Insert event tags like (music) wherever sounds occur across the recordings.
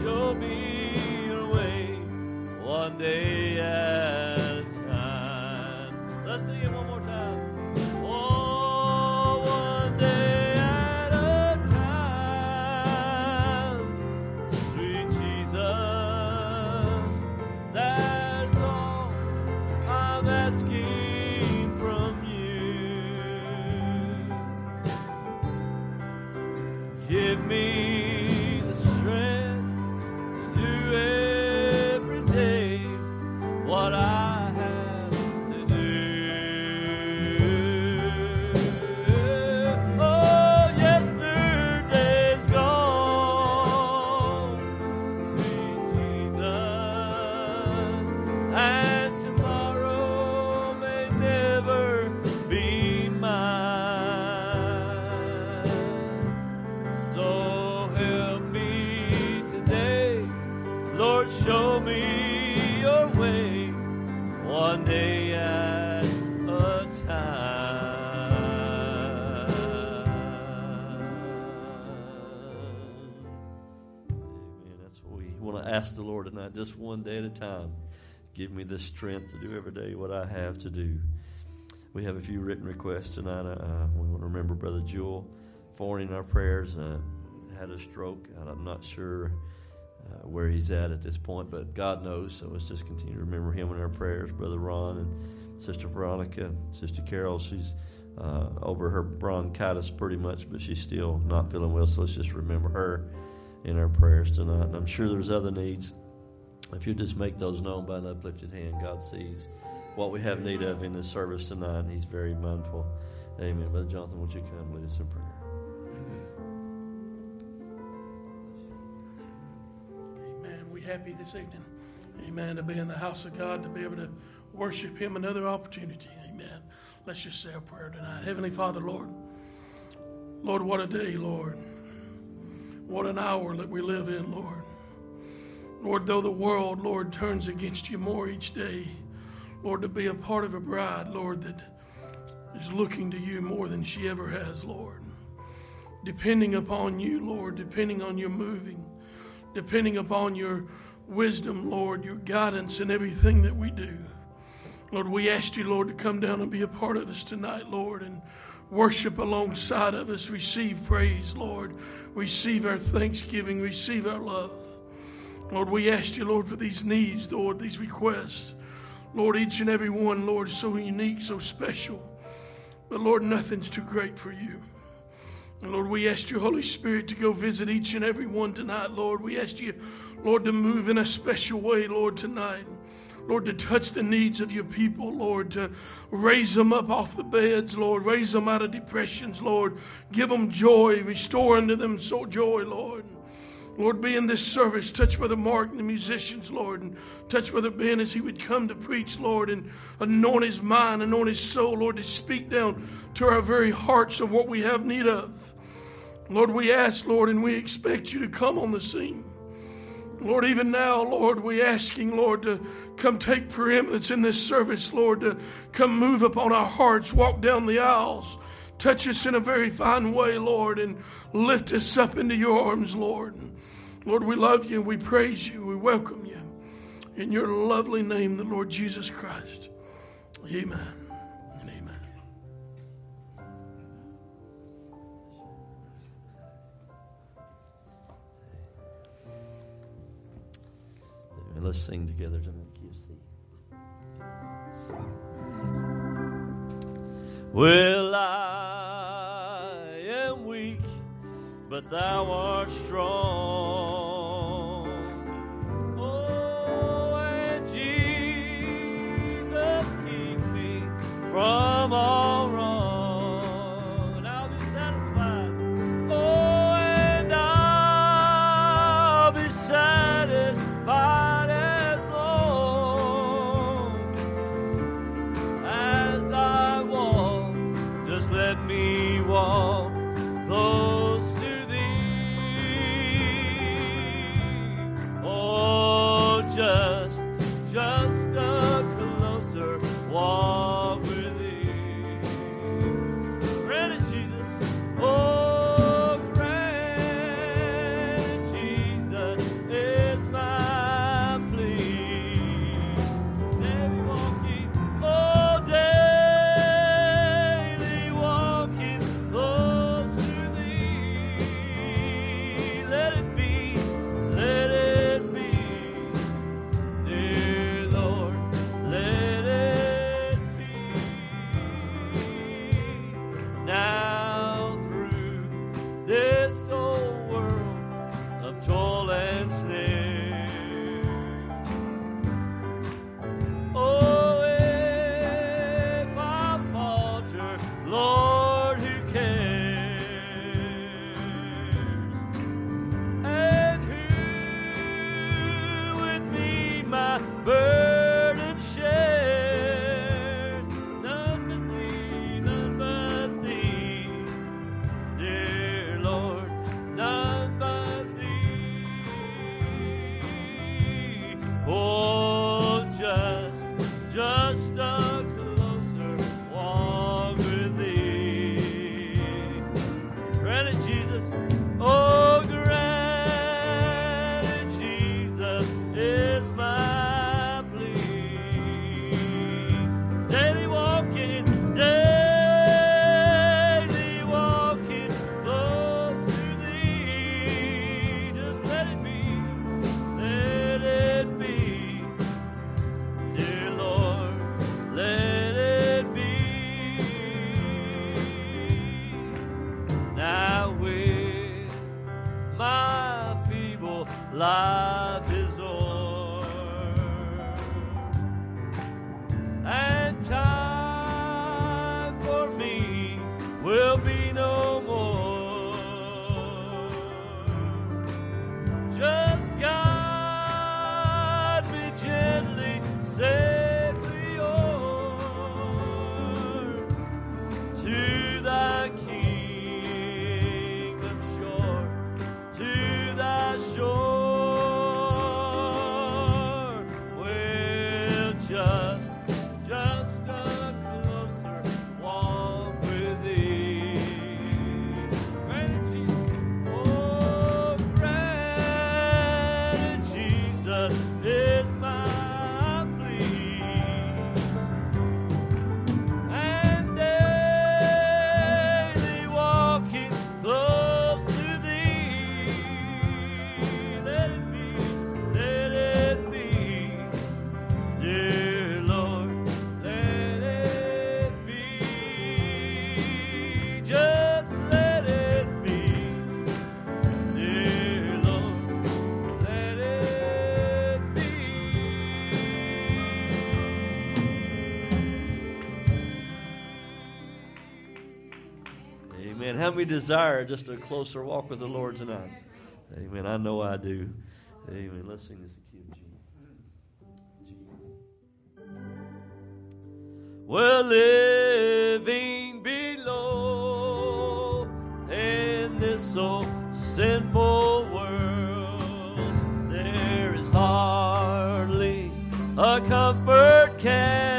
show me your way one day at a time. Let's sing time. Give me the strength to do every day what I have to do. We have a few written requests tonight. Uh, we want to remember Brother Jewel Forney in our prayers. Uh, had a stroke, and I'm not sure uh, where he's at at this point, but God knows. So let's just continue to remember him in our prayers. Brother Ron and Sister Veronica, Sister Carol. She's uh, over her bronchitis pretty much, but she's still not feeling well. So let's just remember her in our prayers tonight. And I'm sure there's other needs. If you just make those known by an uplifted hand, God sees what we have need of in this service tonight, and He's very mindful. Amen. Brother Jonathan, would you come lead us in prayer? Amen. We happy this evening. Amen. To be in the house of God, to be able to worship Him another opportunity. Amen. Let's just say a prayer tonight. Heavenly Father, Lord. Lord, what a day, Lord. What an hour that we live in, Lord. Lord, though the world, Lord, turns against you more each day, Lord, to be a part of a bride, Lord, that is looking to you more than she ever has, Lord. Depending upon you, Lord, depending on your moving, depending upon your wisdom, Lord, your guidance in everything that we do. Lord, we ask you, Lord, to come down and be a part of us tonight, Lord, and worship alongside of us. Receive praise, Lord. Receive our thanksgiving. Receive our love. Lord, we ask you, Lord, for these needs, Lord, these requests. Lord, each and every one, Lord, is so unique, so special. But Lord, nothing's too great for you. And Lord, we ask you, Holy Spirit, to go visit each and every one tonight, Lord. We ask you, Lord, to move in a special way, Lord, tonight. Lord, to touch the needs of your people, Lord, to raise them up off the beds, Lord, raise them out of depressions, Lord. Give them joy, restore unto them so joy, Lord. Lord, be in this service. Touch Brother Mark and the musicians, Lord, and touch Brother Ben as he would come to preach, Lord, and anoint his mind, anoint his soul, Lord, to speak down to our very hearts of what we have need of. Lord, we ask, Lord, and we expect you to come on the scene. Lord, even now, Lord, we asking, Lord, to come take preeminence in this service, Lord, to come move upon our hearts, walk down the aisles, touch us in a very fine way, Lord, and lift us up into your arms, Lord. Lord, we love you and we praise you. We welcome you. In your lovely name, the Lord Jesus Christ. Amen. Let's sing together tonight. You see? Well, I am weak, but thou art strong. Oh, and Jesus, keep me from all. how many desire just a closer walk with the Lord tonight? Amen. I know I do. Amen. Let's sing this to Kim G. We're living below in this old sinful world. There is hardly a comfort can.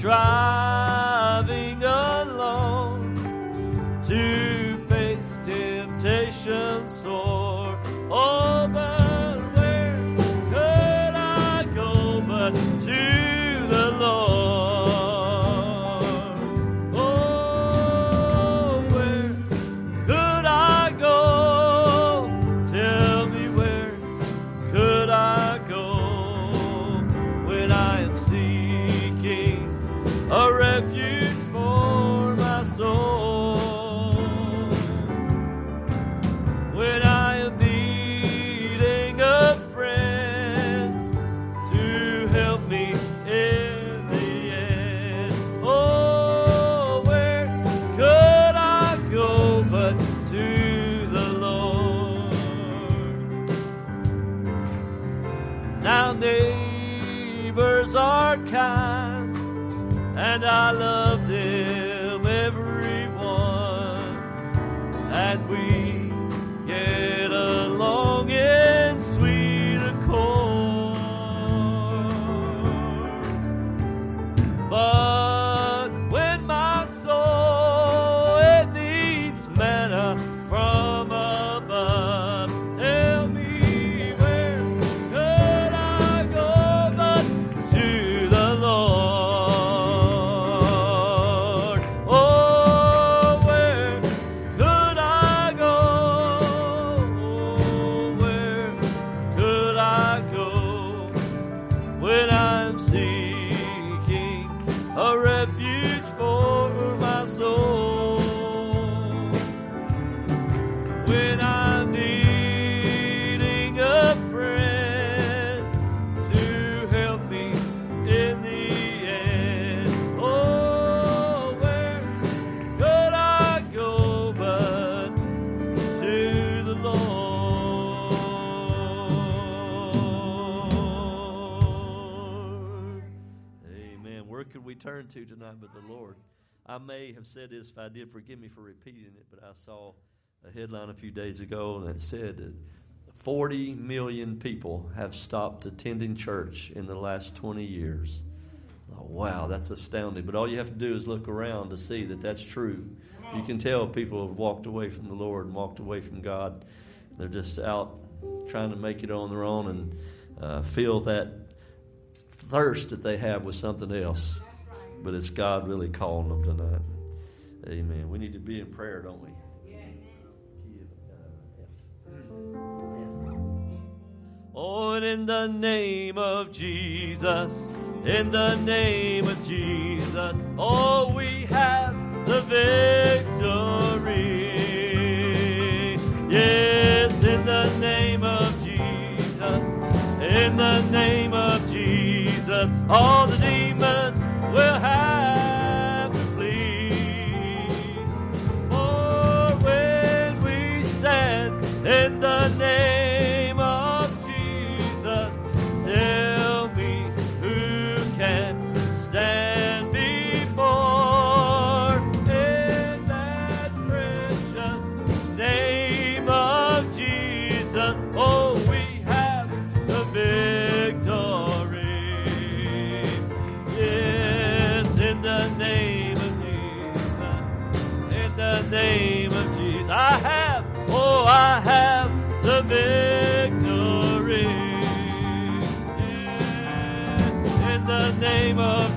Drive. Lord? I may have said this if I did, forgive me for repeating it, but I saw a headline a few days ago that said that 40 million people have stopped attending church in the last 20 years. Oh, wow, that's astounding. But all you have to do is look around to see that that's true. You can tell people have walked away from the Lord and walked away from God. They're just out trying to make it on their own and uh, feel that thirst that they have with something else. But it's God really calling them tonight. Amen. We need to be in prayer, don't we? Oh, and in the name of Jesus, in the name of Jesus, oh, we have the victory. Yes, in the name of Jesus, in the name of Jesus, all the demons will have victory. In the name of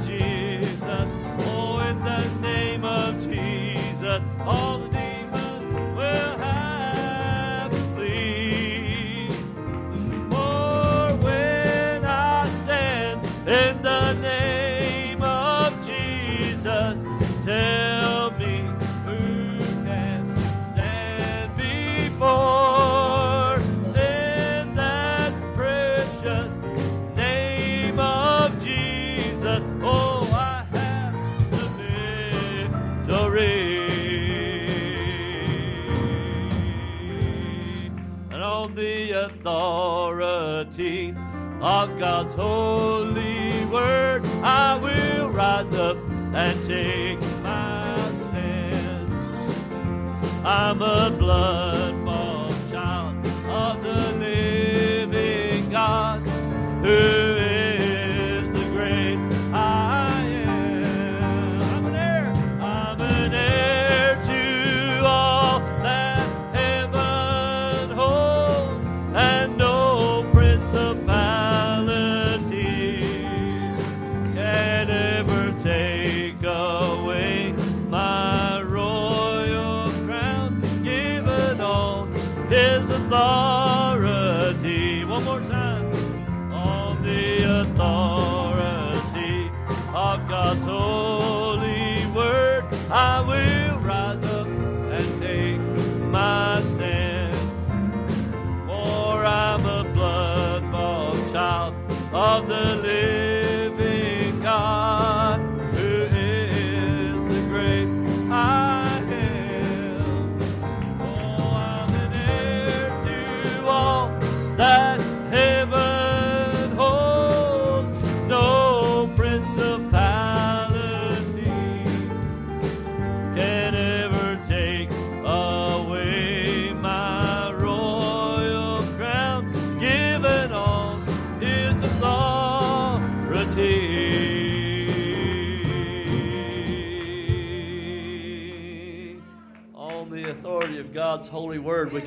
authority of God's holy word, I will rise up and take my stand. I'm a blood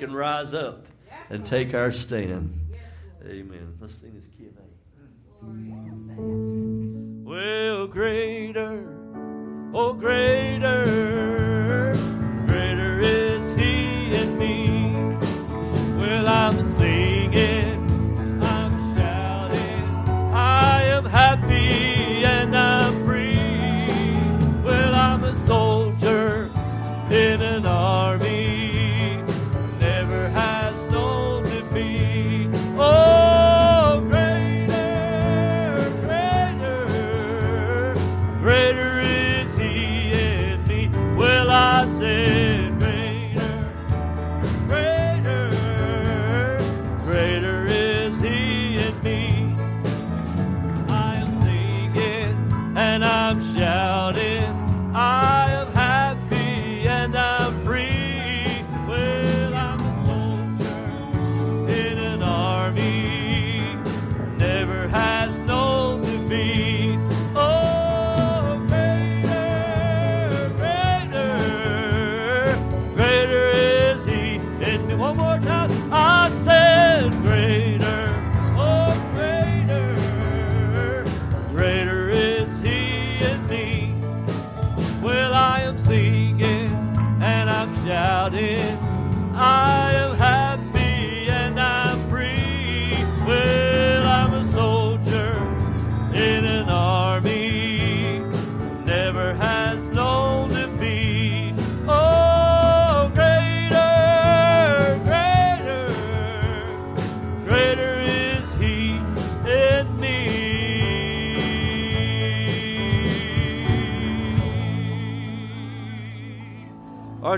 can rise up and take our stand. Amen. Let's sing this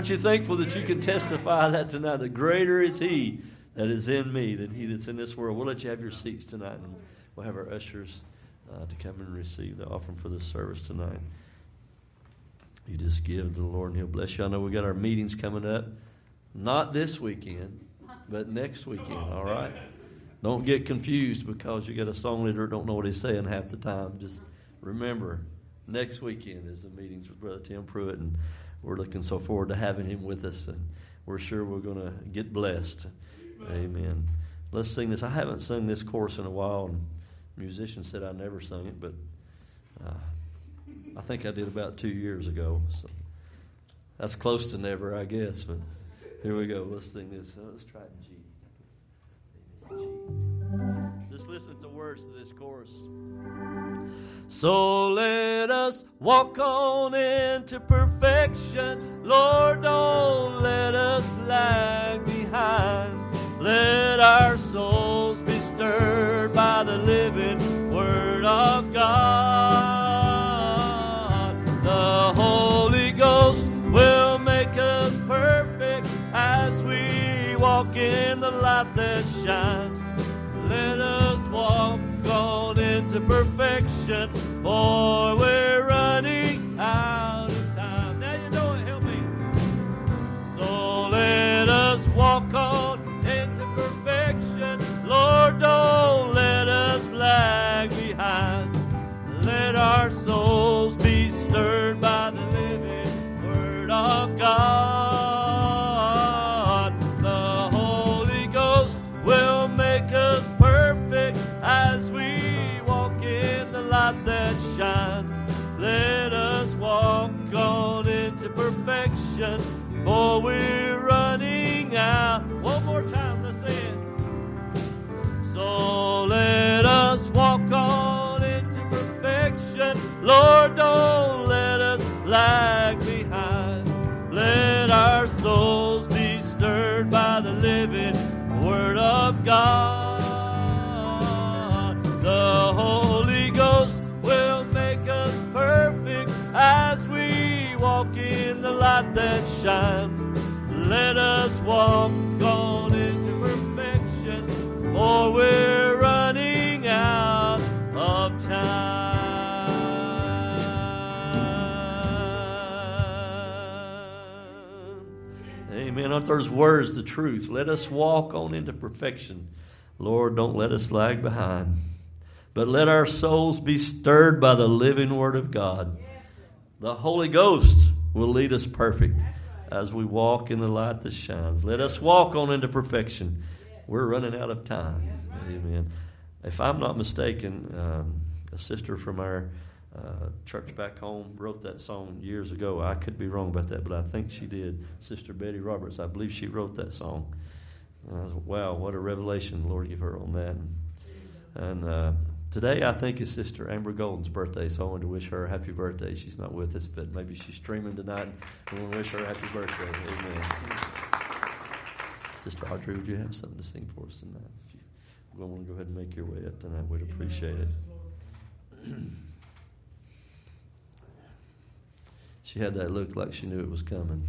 You thankful that you can testify that tonight? The greater is He that is in me than He that's in this world. We'll let you have your seats tonight, and we'll have our ushers uh, to come and receive the offering for this service tonight. You just give to the Lord, and He'll bless you. I know we got our meetings coming up, not this weekend, but next weekend. All right. Don't get confused because you got a song leader don't know what he's saying half the time. Just remember, next weekend is the meetings with Brother Tim Pruitt, and we're looking so forward to having him with us, and we're sure we're going to get blessed. Amen. Amen. Let's sing this. I haven't sung this chorus in a while, and musicians said I never sung it, but uh, I think I did about two years ago. So that's close to never, I guess. But here we go. Let's sing this. Let's try it in G. Just listen to the words to this chorus. So let us walk on into perfection. Lord, don't let us lag behind. Let our souls be stirred by the living Word of God. The Holy Ghost will make us perfect as we walk in the light that shines. On perfection, for we're running out lag behind. Let our souls be stirred by the living Word of God. The Holy Ghost will make us perfect as we walk in the light that shines. Let us walk Those words the truth? Let us walk on into perfection. Lord, don't let us lag behind. But let our souls be stirred by the living Word of God. The Holy Ghost will lead us perfect as we walk in the light that shines. Let us walk on into perfection. We're running out of time. Amen. If I'm not mistaken, um, a sister from our uh, church back home wrote that song years ago. I could be wrong about that, but I think she did. Sister Betty Roberts, I believe she wrote that song. I Was, wow, what a revelation the Lord gave her on that. And uh, today, I think is Sister Amber Golden's birthday, so I wanted to wish her a happy birthday. She's not with us, but maybe she's streaming tonight. We want to wish her a happy birthday. Amen. Sister Audrey, would you have something to sing for us tonight? If you want to go ahead and make your way up tonight, we'd appreciate it. (clears throat) she had that look like she knew it was coming.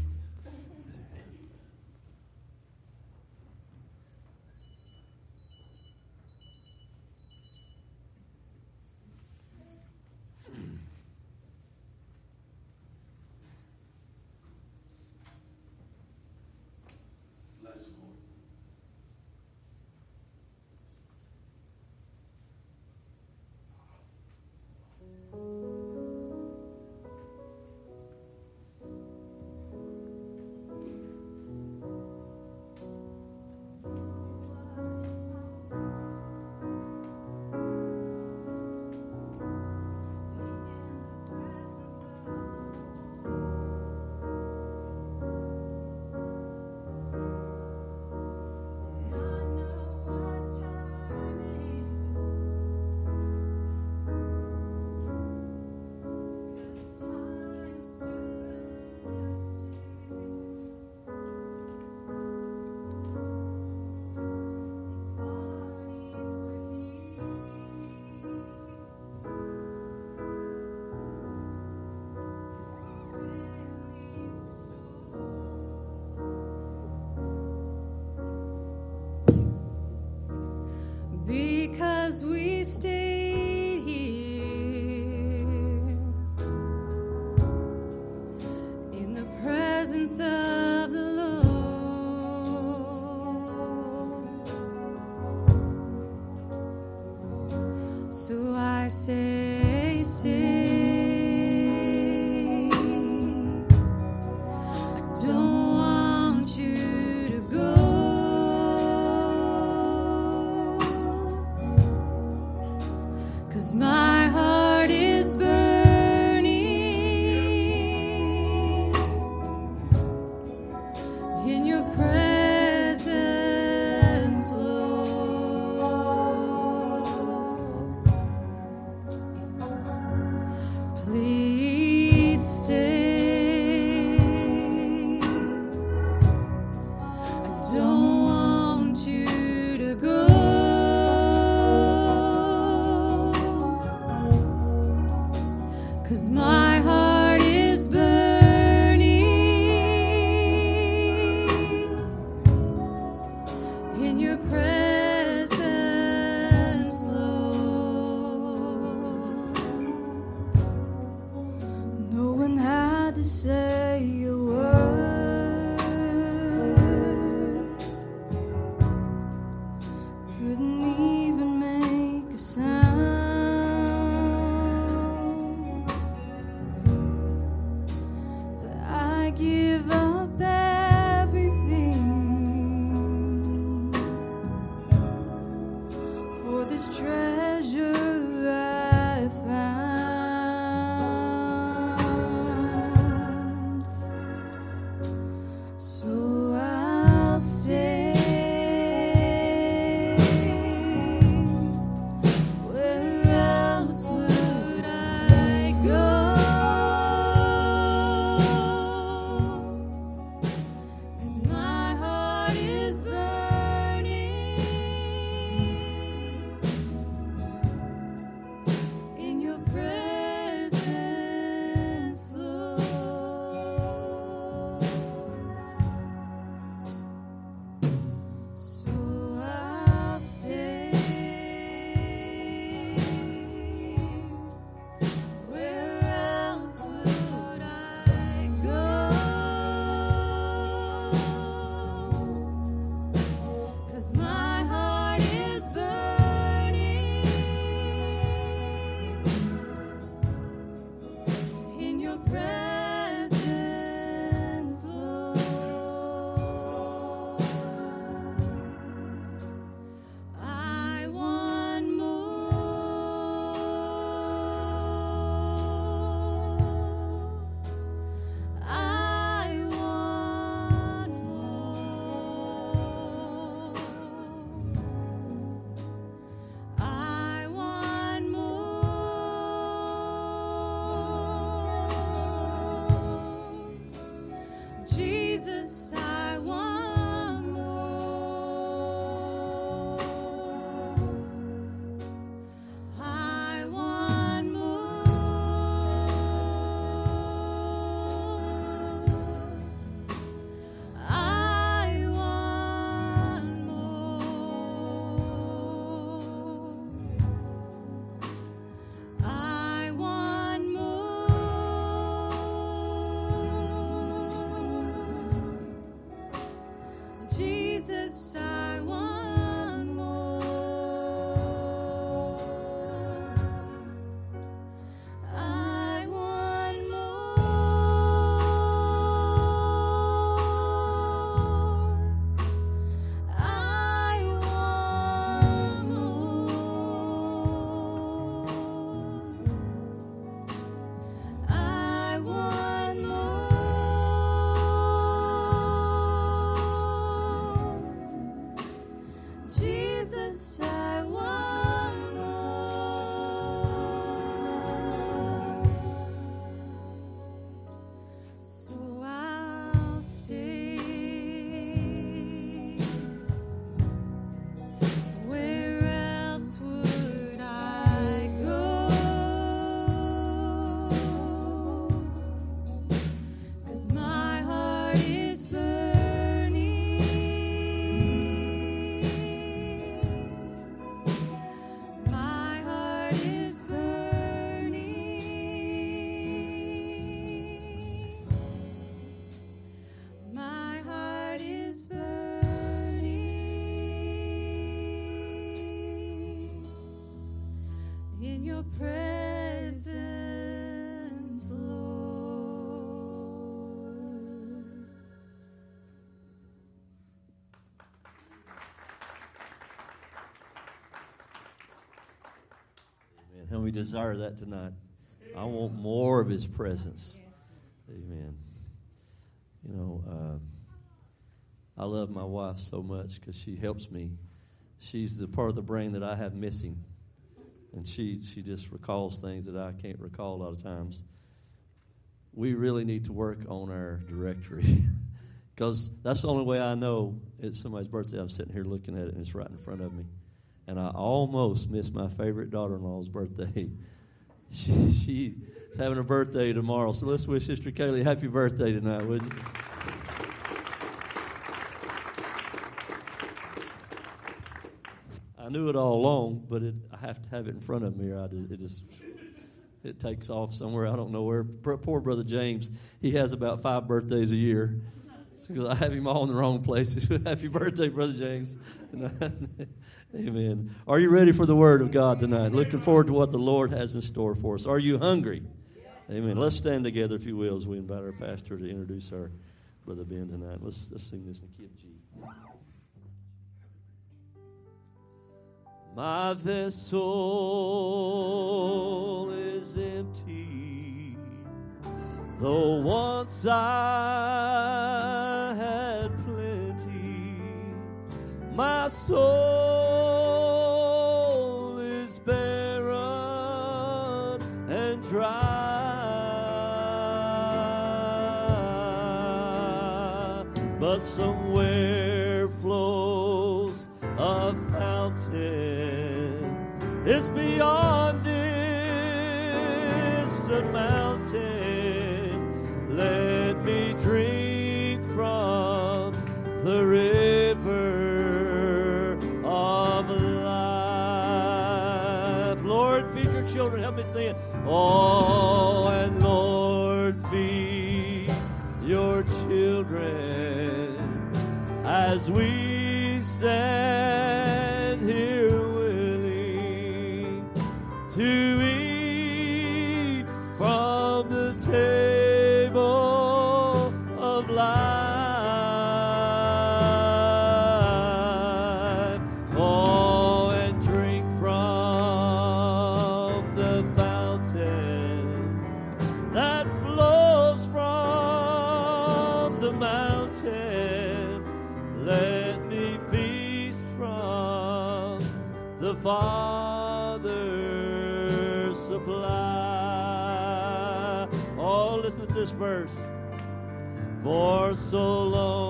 And we desire that tonight. I want more of His presence. Amen. You know, uh, I love my wife so much because she helps me. She's the part of the brain that I have missing, and she she just recalls things that I can't recall a lot of times. We really need to work on our directory (laughs) because that's the only way I know it's somebody's birthday. I'm sitting here looking at it, and it's right in front of me, and I almost missed my favorite daughter-in-law's birthday. (laughs) She, she's having a birthday tomorrow, so let's wish Sister Kaylee happy birthday tonight, would you? I knew it all along, but it, I have to have it in front of me, or I just, it just it takes off somewhere. I don't know where. Poor brother James, he has about five birthdays a year. (laughs) I have him all in the wrong places. (laughs) Happy birthday, brother James. Amen. Are you ready for the word of God tonight? Looking forward to what the Lord has in store for us. Are you hungry? Amen. Let's stand together, if you will, as we invite our pastor to introduce our brother Ben tonight. Let's let's sing this in the key of G. My vessel is empty, though once I had. My soul is barren and dry, but somewhere flows a fountain. It's beyond distant mountain. Let me drink from the river Oh, and Lord, feed your children as we stand verse. For so long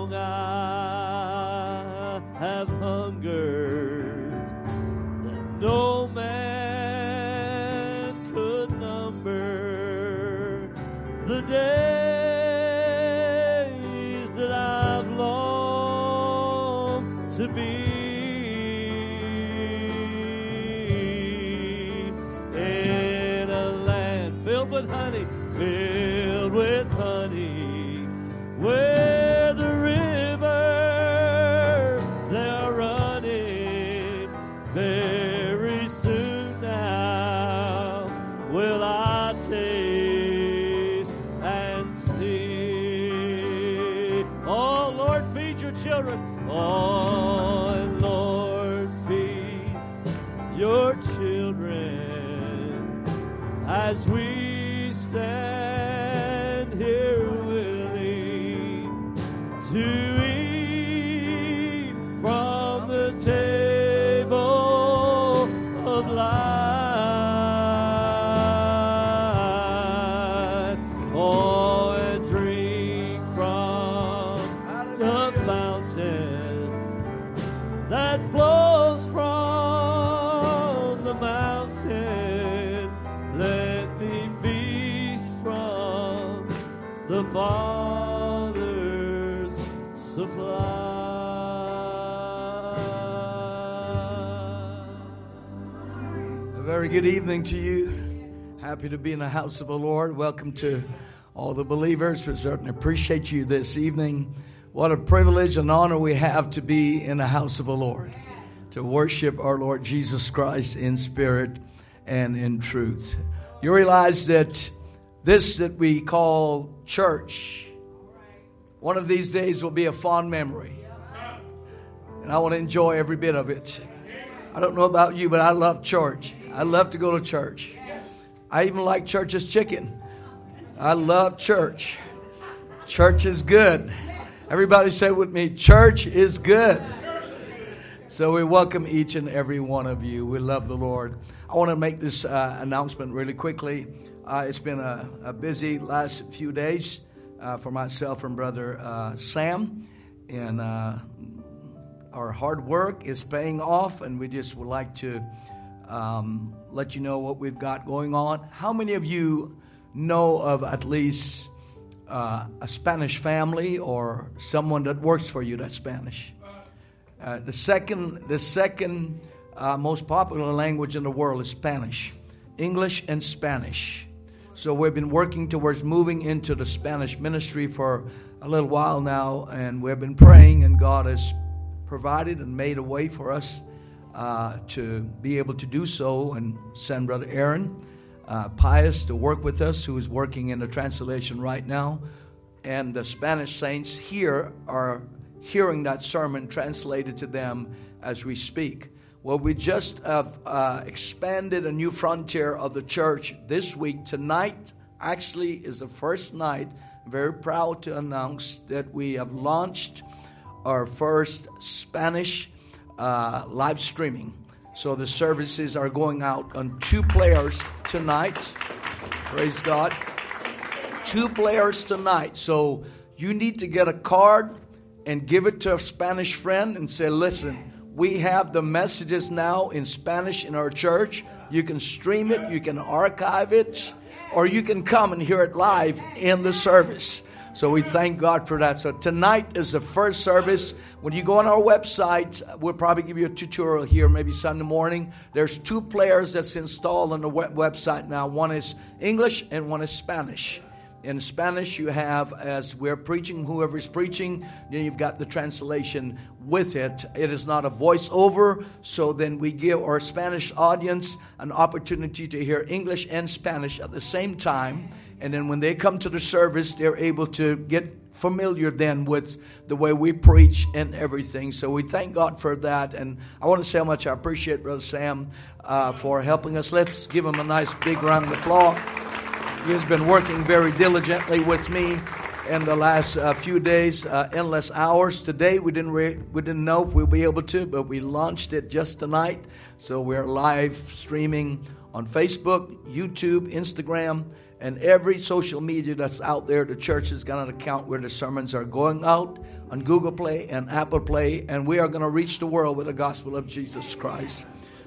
good evening to you. Happy to be in the house of the Lord. Welcome to all the believers. We certainly appreciate you this evening. What a privilege and honor we have to be in the house of the Lord, to worship our Lord Jesus Christ in spirit and in truth. You realize that this that we call church, one of these days will be a fond memory. And I want to enjoy every bit of it. I don't know about you, but I love church. I love to go to church. I even like church's chicken. I love church. Church is good. Everybody say with me, church is good. So we welcome each and every one of you. We love the Lord. I want to make this uh, announcement really quickly. Uh, it's been a, a, busy last few days uh, for myself and brother uh, Sam, and uh, our hard work is paying off. And we just would like to um, let you know what we've got going on. How many of you know of at least uh, a Spanish family or someone that works for you that's Spanish. Uh, the second, the second uh, most popular language in the world is Spanish, English and Spanish. So we've been working towards moving into the Spanish ministry for a little while now, and we've been praying, and God has provided and made a way for us uh, to be able to do so and send Brother Aaron uh, Pius to work with us, who is working in the translation right now. And the Spanish saints here are hearing that sermon translated to them as we speak. Well, we just have uh, expanded a new frontier of the church this week. Tonight, actually, is the first night. Very proud to announce that we have launched our first Spanish uh, live streaming. So the services are going out on two players tonight. Praise God. Two players tonight. So you need to get a card and give it to a Spanish friend and say, listen, we have the messages now in Spanish in our church. You can stream it, you can archive it, or you can come and hear it live in the service. So we thank God for that. So tonight is the first service. When you go on our website, we'll probably give you a tutorial here, maybe Sunday morning. There's two players that's installed on the web- website now. One is English and one is Spanish. In Spanish, you have, as we're preaching, whoever is preaching, then you've got the translation with it. It is not a voiceover, so then we give our Spanish audience an opportunity to hear English and Spanish at the same time. And then when they come to the service, they're able to get familiar then with the way we preach and everything. So we thank God for that. And I want to say how much I appreciate Brother Sam uh, for helping us. Let's give him a nice big round of applause. He has been working very diligently with me in the last uh, few days, uh, endless hours. Today we didn't re- we didn't know if we'll be able to, but we launched it just tonight. So we're live streaming on Facebook, YouTube, Instagram and every social media that's out there, the church has got an account where the sermons are going out on Google Play and Apple Play, and we are going to reach the world with the gospel of Jesus Christ.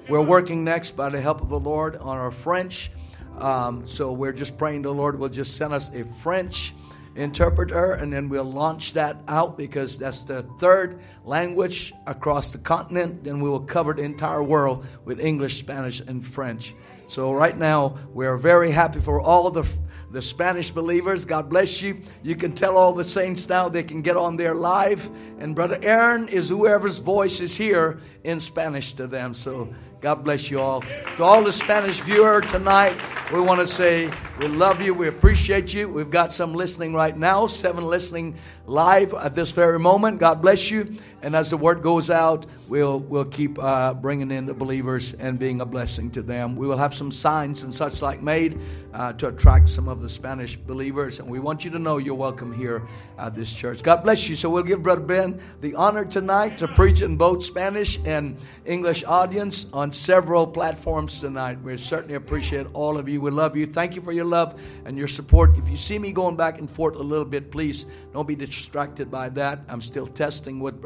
We're working next by the help of the Lord on our French. Um, so we're just praying the Lord will just send us a French interpreter, and then we'll launch that out because that's the third language across the continent. Then we will cover the entire world with English, Spanish, and French. So right now, we're very happy for all the, the Spanish believers. God bless you. You can tell all the saints now they can get on there live. And Brother Aaron is whoever's voice is here in Spanish to them. So God bless you all. To all the Spanish viewer tonight, we want to say we love you. We appreciate you. We've got some listening right now, seven listening live at this very moment. God bless you. And as the word goes out, we'll, we'll keep uh, bringing in the believers and being a blessing to them. We will have some signs and such like made uh, to attract some of the Spanish believers. And we want you to know you're welcome here at this church. God bless you. So we'll give Brother Ben the honor tonight to preach in both Spanish and English audience on several platforms tonight. We certainly appreciate all of you. We love you. Thank you for your love and your support. If you see me going back and forth a little bit, please don't be by that. I'm still testing with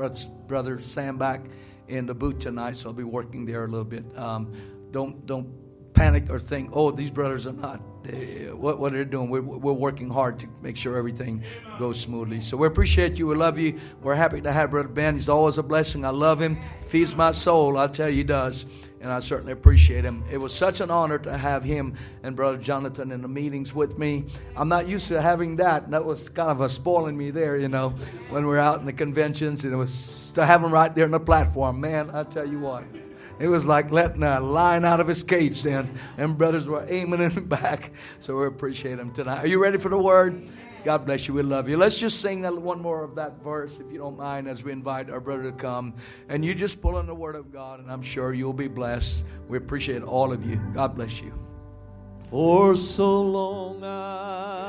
Brother Sam back in the booth tonight, so I'll be working there a little bit. Um, don't don't panic or think, oh, these brothers are not. Uh, what what they're doing? We're, we're working hard to make sure everything goes smoothly. So we appreciate you. We love you. We're happy to have Brother Ben. He's always a blessing. I love him. Feeds my soul. I tell you, he does and I certainly appreciate him. It was such an honor to have him and Brother Jonathan in the meetings with me. I'm not used to having that, and that was kind of a spoiling me there, you know, when we are out in the conventions, and it was to have him right there on the platform. Man, I tell you what, It was like letting a lion out of his cage then. And brothers were aiming in the (laughs) back. So we appreciate him tonight. Are you ready for the word? God bless you. We love you. Let's just sing that one more of that verse, if you don't mind, as we invite our brother to come. And you just pull on the word of God, and I'm sure you'll be blessed. We appreciate all of you. God bless you. For so long I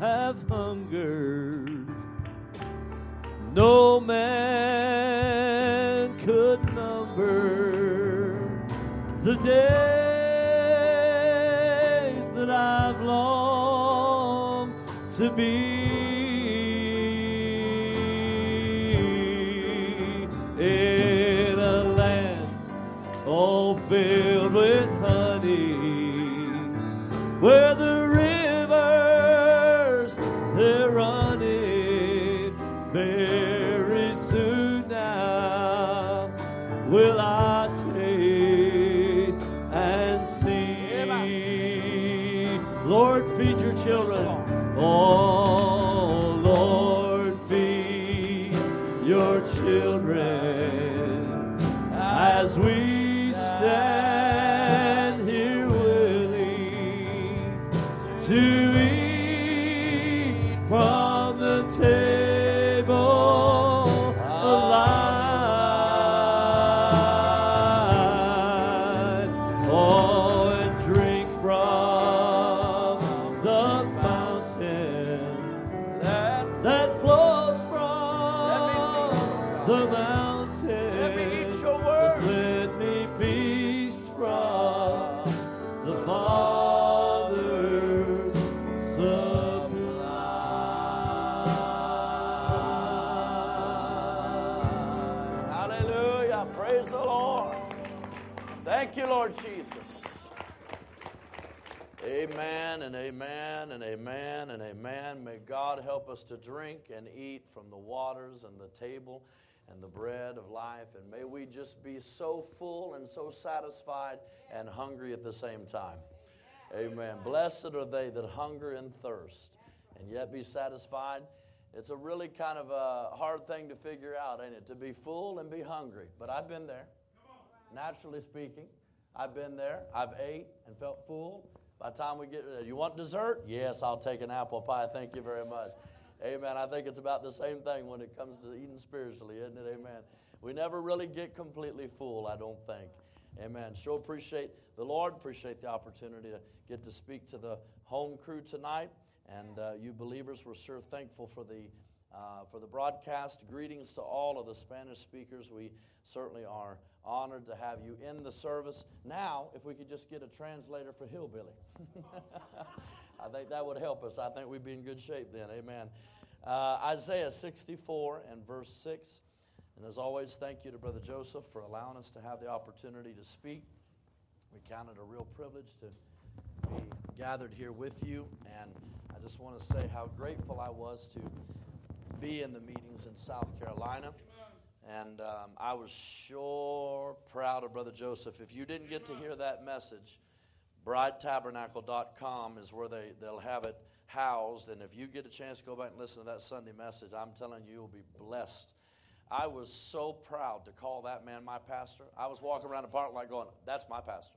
have hungered, no man could number the days that I've longed to be to drink and eat from the waters and the table and the bread of life. And may we just be so full and so satisfied and hungry at the same time. Amen. Blessed are they that hunger and thirst and yet be satisfied. It's a really kind of a hard thing to figure out, ain't it? To be full and be hungry. But I've been there. Naturally speaking, I've been there. I've ate and felt full. By the time we get, uh, you want dessert? Yes, I'll take an apple pie. Thank you very much. Amen. I think it's about the same thing when it comes to eating spiritually, isn't it? Amen. We never really get completely full, I don't think. Amen. Sure appreciate the Lord, appreciate the opportunity to get to speak to the home crew tonight. And uh, you believers, we're sure thankful for the, uh, for the broadcast. Greetings to all of the Spanish speakers. We certainly are honored to have you in the service. Now, if we could just get a translator for Hillbilly, (laughs) I think that would help us. I think we'd be in good shape then. Amen. Uh, Isaiah 64 and verse 6. And as always, thank you to Brother Joseph for allowing us to have the opportunity to speak. We count it a real privilege to be gathered here with you. And I just want to say how grateful I was to be in the meetings in South Carolina. And um, I was sure proud of Brother Joseph. If you didn't get to hear that message, bridetabernacle.com is where they, they'll have it housed. And if you get a chance to go back and listen to that Sunday message, I'm telling you, you'll be blessed. I was so proud to call that man my pastor. I was walking around the parking lot going, That's my pastor.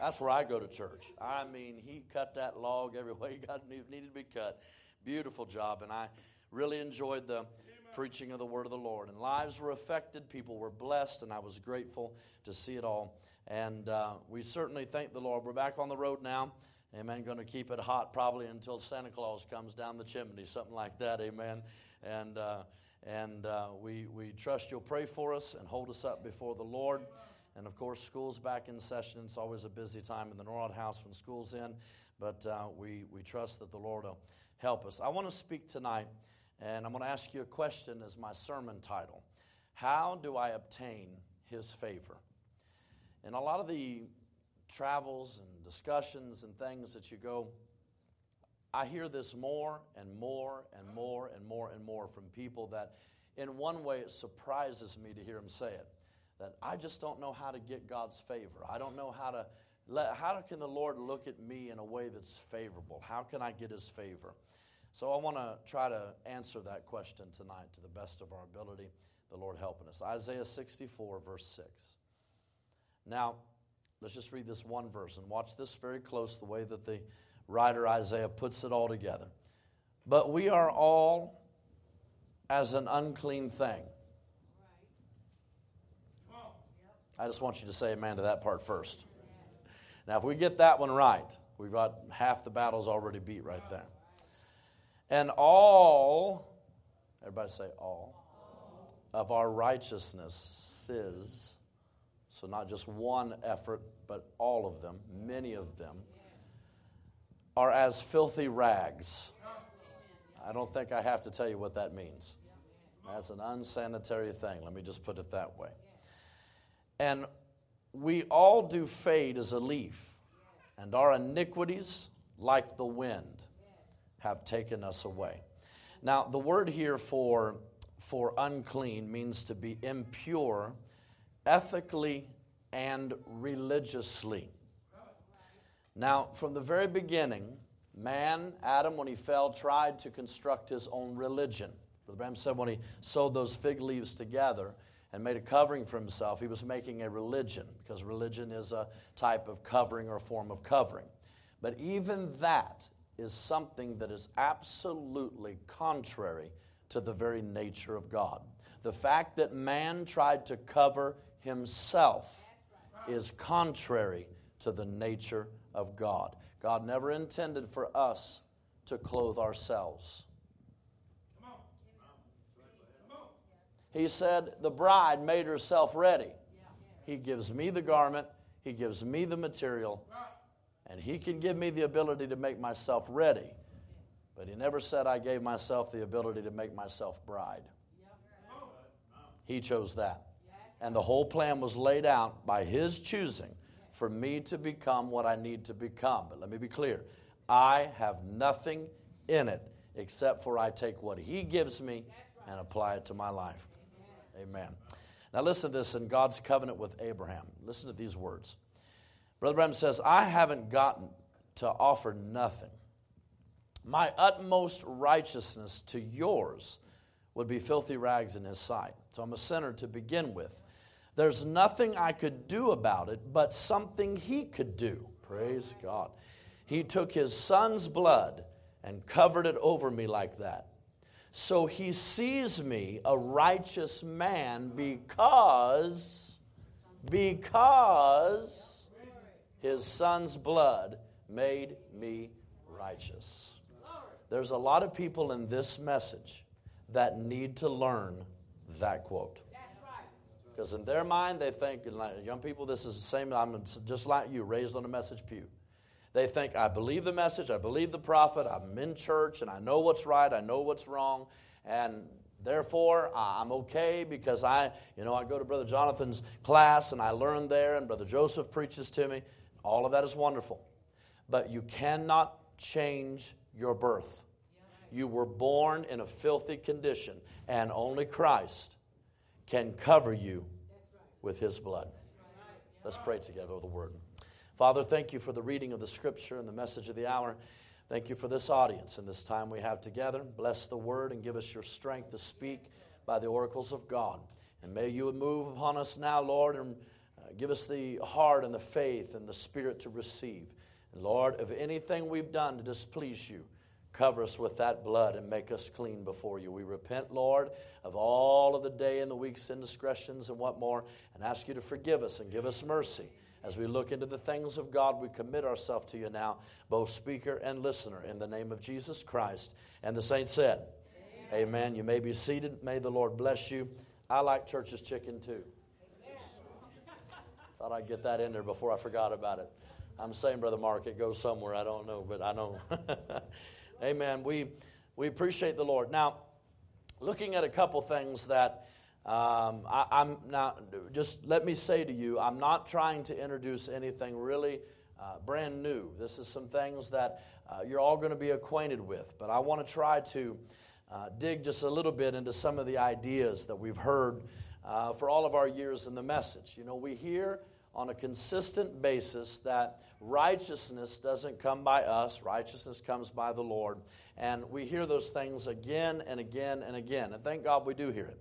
That's where I go to church. I mean, he cut that log every way he got (laughs) needed to be cut. Beautiful job, and I really enjoyed the preaching of the word of the Lord. And lives were affected, people were blessed, and I was grateful to see it all. And uh, we certainly thank the Lord. We're back on the road now. Amen. Going to keep it hot probably until Santa Claus comes down the chimney, something like that. Amen. And uh, and uh, we we trust you'll pray for us and hold us up before the Lord. And of course, school's back in session. It's always a busy time in the Norwood House when school's in, but uh, we, we trust that the Lord will help us. I want to speak tonight, and I'm going to ask you a question as my sermon title How do I obtain His favor? In a lot of the travels and discussions and things that you go, I hear this more and more and more and more and more from people that, in one way, it surprises me to hear them say it that I just don't know how to get God's favor. I don't know how to let, how can the Lord look at me in a way that's favorable? How can I get his favor? So I want to try to answer that question tonight to the best of our ability. the Lord helping us. Isaiah 64, verse 6. Now, let's just read this one verse and watch this very close the way that the writer Isaiah puts it all together. But we are all as an unclean thing. I just want you to say amen to that part first. Now, if we get that one right, we've got half the battles already beat right there. And all, everybody say all, of our righteousnesses, so not just one effort, but all of them, many of them, are as filthy rags. I don't think I have to tell you what that means. That's an unsanitary thing. Let me just put it that way. And we all do fade as a leaf, and our iniquities, like the wind, have taken us away. Now, the word here for, for unclean means to be impure ethically and religiously. Now, from the very beginning, man, Adam, when he fell, tried to construct his own religion. Brother Branham said when he sewed those fig leaves together and made a covering for himself, he was making a religion because religion is a type of covering or a form of covering. But even that is something that is absolutely contrary to the very nature of God. The fact that man tried to cover himself is contrary to the nature of God. God never intended for us to clothe ourselves. He said, The bride made herself ready. He gives me the garment, He gives me the material, and He can give me the ability to make myself ready. But He never said I gave myself the ability to make myself bride. He chose that. And the whole plan was laid out by His choosing for me to become what I need to become. But let me be clear I have nothing in it except for I take what He gives me and apply it to my life. Amen. Now, listen to this in God's covenant with Abraham. Listen to these words. Brother Branham says, I haven't gotten to offer nothing. My utmost righteousness to yours would be filthy rags in his sight. So I'm a sinner to begin with. There's nothing I could do about it, but something he could do. Praise God. He took his son's blood and covered it over me like that. So he sees me a righteous man because, because his son's blood made me righteous. There's a lot of people in this message that need to learn that quote. Because in their mind, they think, young people, this is the same, I'm just like you, raised on a message pew. They think, I believe the message, I believe the prophet, I'm in church, and I know what's right, I know what's wrong, and therefore I'm okay because I, you know, I go to Brother Jonathan's class and I learn there, and Brother Joseph preaches to me. All of that is wonderful. But you cannot change your birth. You were born in a filthy condition, and only Christ can cover you with his blood. Let's pray together with the word. Father, thank you for the reading of the scripture and the message of the hour. Thank you for this audience and this time we have together. Bless the word and give us your strength to speak by the oracles of God. And may you move upon us now, Lord, and give us the heart and the faith and the spirit to receive. And Lord, if anything we've done to displease you, cover us with that blood and make us clean before you. We repent, Lord, of all of the day and the week's indiscretions and what more, and ask you to forgive us and give us mercy. As we look into the things of God, we commit ourselves to you now, both speaker and listener, in the name of Jesus Christ. And the saints said, Amen. Amen. You may be seated. May the Lord bless you. I like church's chicken too. Thought I'd get that in there before I forgot about it. I'm saying, Brother Mark, it goes somewhere. I don't know, but I know. (laughs) Amen. We, we appreciate the Lord. Now, looking at a couple things that um, I, am now just let me say to you, I'm not trying to introduce anything really uh, brand new. This is some things that uh, you're all going to be acquainted with, but I want to try to uh, dig just a little bit into some of the ideas that we've heard uh, for all of our years in the message. You know, we hear on a consistent basis that righteousness doesn't come by us, righteousness comes by the Lord. And we hear those things again and again and again. And thank God we do hear it.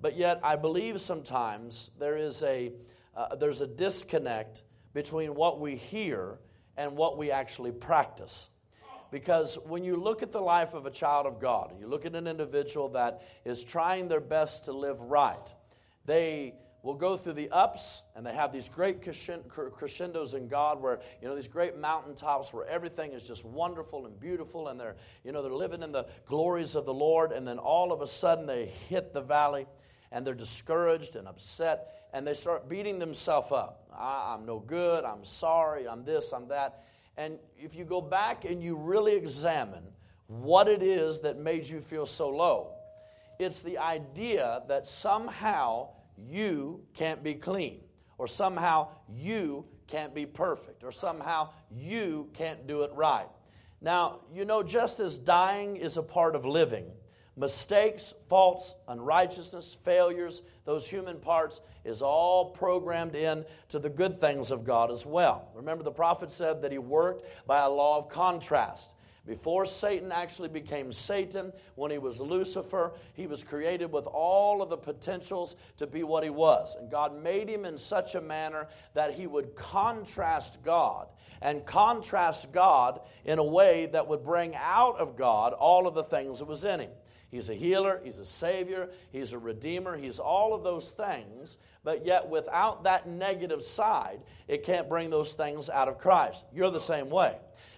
But yet, I believe sometimes there is a, uh, there's a disconnect between what we hear and what we actually practice. Because when you look at the life of a child of God, you look at an individual that is trying their best to live right, they will go through the ups and they have these great crescendos in God where, you know, these great mountaintops where everything is just wonderful and beautiful and they're, you know, they're living in the glories of the Lord and then all of a sudden they hit the valley and they're discouraged and upset and they start beating themselves up. I'm no good, I'm sorry, I'm this, I'm that. And if you go back and you really examine what it is that made you feel so low, it's the idea that somehow you can't be clean, or somehow you can't be perfect, or somehow you can't do it right. Now, you know, just as dying is a part of living, mistakes, faults, unrighteousness, failures, those human parts is all programmed in to the good things of God as well. Remember, the prophet said that he worked by a law of contrast. Before Satan actually became Satan, when he was Lucifer, he was created with all of the potentials to be what he was. And God made him in such a manner that he would contrast God and contrast God in a way that would bring out of God all of the things that was in him. He's a healer, he's a savior, he's a redeemer, he's all of those things, but yet without that negative side, it can't bring those things out of Christ. You're the same way.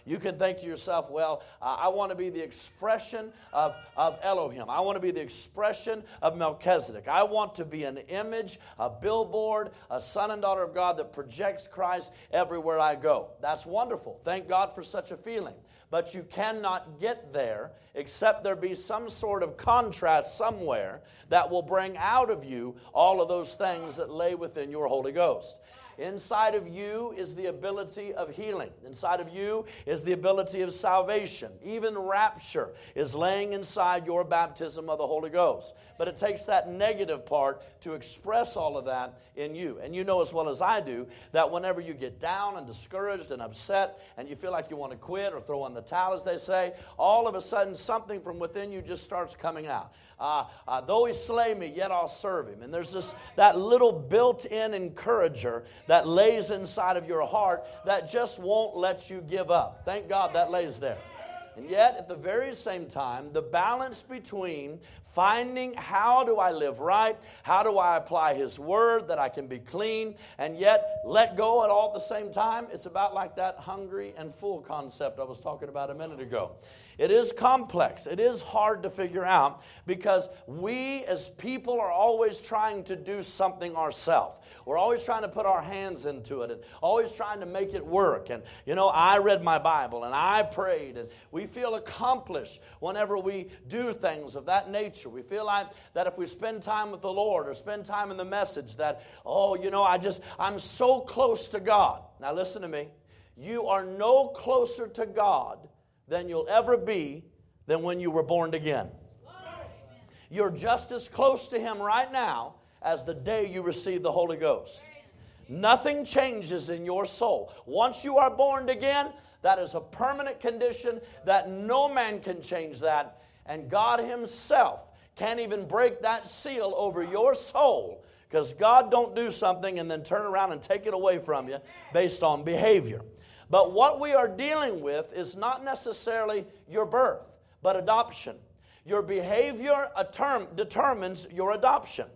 You can think to yourself, well, uh, I want to be the expression of, of Elohim. I want to be the expression of Melchizedek. I want to be an image, a billboard, a son and daughter of God that projects Christ everywhere I go. That's wonderful. Thank God for such a feeling. But you cannot get there except there be some sort of contrast somewhere that will bring out of you all of those things that lay within your Holy Ghost. Inside of you is the ability of healing. Inside of you is the ability of salvation. Even rapture is laying inside your baptism of the Holy Ghost. But it takes that negative part to express all of that in you. And you know as well as I do that whenever you get down and discouraged and upset and you feel like you want to quit or throw in the towel, as they say, all of a sudden something from within you just starts coming out. Uh, uh, though he slay me, yet I'll serve him. And there's this that little built-in encourager that lays inside of your heart that just won't let you give up. Thank God that lays there. And yet, at the very same time, the balance between finding how do I live right, how do I apply His word that I can be clean, and yet let go at all at the same time, it's about like that hungry and full concept I was talking about a minute ago. It is complex. It is hard to figure out because we as people are always trying to do something ourselves. We're always trying to put our hands into it and always trying to make it work. And, you know, I read my Bible and I prayed, and we feel accomplished whenever we do things of that nature. We feel like that if we spend time with the Lord or spend time in the message, that, oh, you know, I just, I'm so close to God. Now, listen to me. You are no closer to God than you'll ever be than when you were born again. You're just as close to Him right now as the day you received the Holy Ghost. Nothing changes in your soul. Once you are born again, that is a permanent condition that no man can change that. And God Himself can't even break that seal over your soul because God don't do something and then turn around and take it away from you based on behavior. But what we are dealing with is not necessarily your birth, but adoption. Your behavior term, determines your adoption.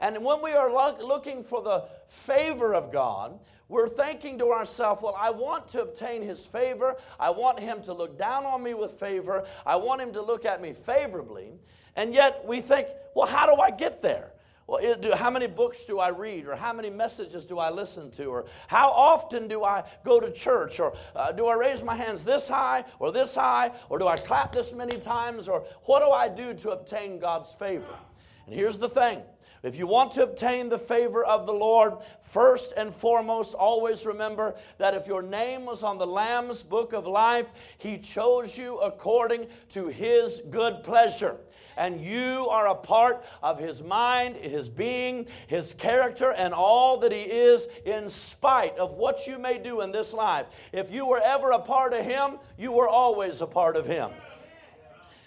And when we are lo- looking for the favor of God, we're thinking to ourselves, well, I want to obtain his favor. I want him to look down on me with favor. I want him to look at me favorably. And yet we think, well, how do I get there? Well, do, how many books do I read? Or how many messages do I listen to? Or how often do I go to church? Or uh, do I raise my hands this high or this high? Or do I clap this many times? Or what do I do to obtain God's favor? And here's the thing if you want to obtain the favor of the Lord, first and foremost, always remember that if your name was on the Lamb's book of life, He chose you according to His good pleasure and you are a part of His mind, His being, His character, and all that He is, in spite of what you may do in this life. If you were ever a part of Him, you were always a part of Him.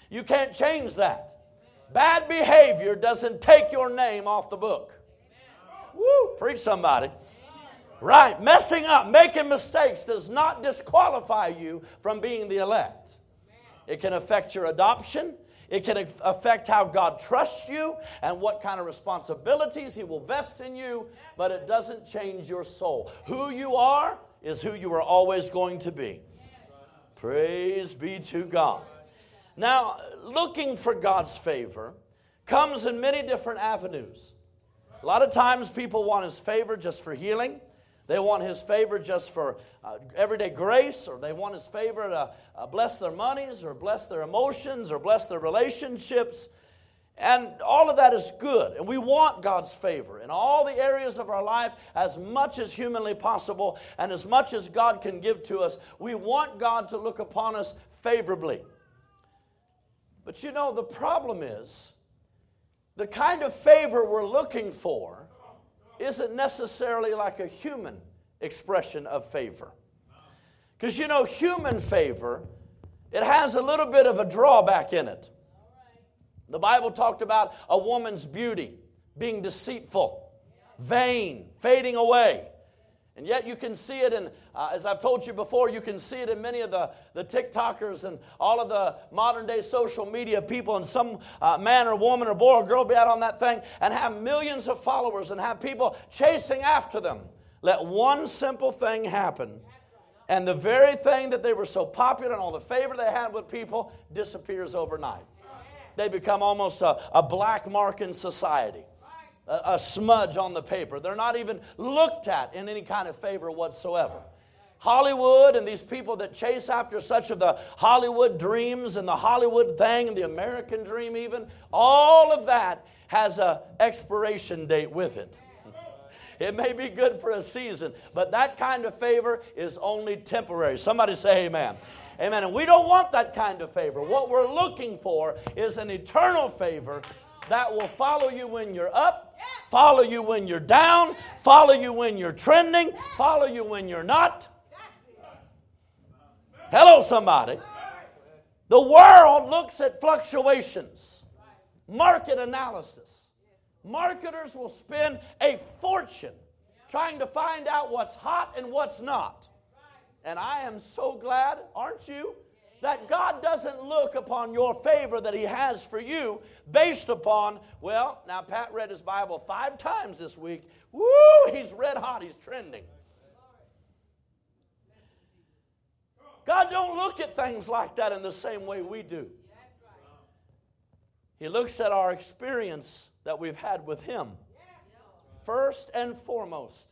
You can't change that. Bad behavior doesn't take your name off the book. Woo, preach somebody. Right, messing up, making mistakes does not disqualify you from being the elect. It can affect your adoption. It can affect how God trusts you and what kind of responsibilities He will vest in you, but it doesn't change your soul. Who you are is who you are always going to be. Praise be to God. Now, looking for God's favor comes in many different avenues. A lot of times people want His favor just for healing. They want His favor just for uh, everyday grace, or they want His favor to uh, bless their monies, or bless their emotions, or bless their relationships. And all of that is good. And we want God's favor in all the areas of our life as much as humanly possible and as much as God can give to us. We want God to look upon us favorably. But you know, the problem is the kind of favor we're looking for isn't necessarily like a human expression of favor. Because you know, human favor, it has a little bit of a drawback in it. The Bible talked about a woman's beauty being deceitful, vain, fading away. And yet you can see it in, uh, as I've told you before, you can see it in many of the, the TikTokers and all of the modern day social media people, and some uh, man or woman or boy or girl be out on that thing and have millions of followers and have people chasing after them. Let one simple thing happen. And the very thing that they were so popular and all the favor they had with people disappears overnight. They become almost a, a black mark in society a, smudge on the paper. They're not even looked at in any kind of favor whatsoever. Hollywood and these people that chase after such of the Hollywood dreams and the Hollywood thing and the American dream, even, all of that has a expiration date with it. It may be good for a season, but that kind of favor is only temporary. Somebody say amen. Amen. And we don't want that kind of favor. What we're looking for is an eternal favor that will follow you when you're up, follow you when you're down, follow you when you're trending, follow you when you're not. Hello, somebody. The world looks at fluctuations, market analysis. Marketers will spend a fortune trying to find out what's hot and what's not. And I am so glad, aren't you, that God doesn't look upon your favor that He has for you based upon, well, now Pat read his Bible five times this week. Woo, he's red hot, he's trending. God don't look at things like that in the same way we do. He looks at our experience that we've had with Him. First and foremost,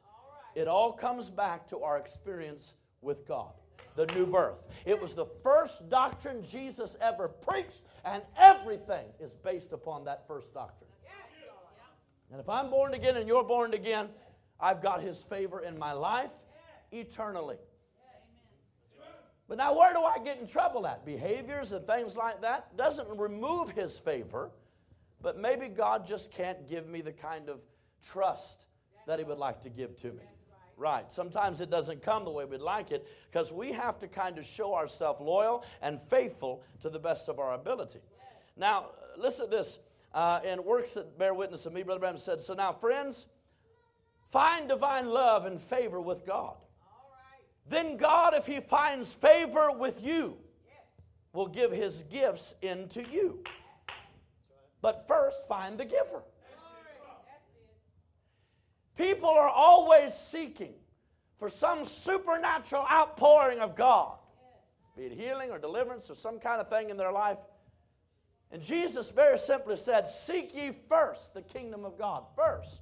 it all comes back to our experience with God the new birth. It was the first doctrine Jesus ever preached, and everything is based upon that first doctrine. And if I'm born again and you're born again, I've got His favor in my life eternally. But now, where do I get in trouble at? Behaviors and things like that doesn't remove His favor, but maybe God just can't give me the kind of trust that He would like to give to me right. Sometimes it doesn't come the way we'd like it because we have to kind of show ourselves loyal and faithful to the best of our ability. Now, listen to this. Uh, and works that bear witness of me, Brother Branham said, So now, friends, find divine love and favor with God. Then God, if He finds favor with you, will give His gifts into you. But first, find the giver. People are always seeking for some supernatural outpouring of God, be it healing or deliverance or some kind of thing in their life. And Jesus very simply said, Seek ye first the kingdom of God, first.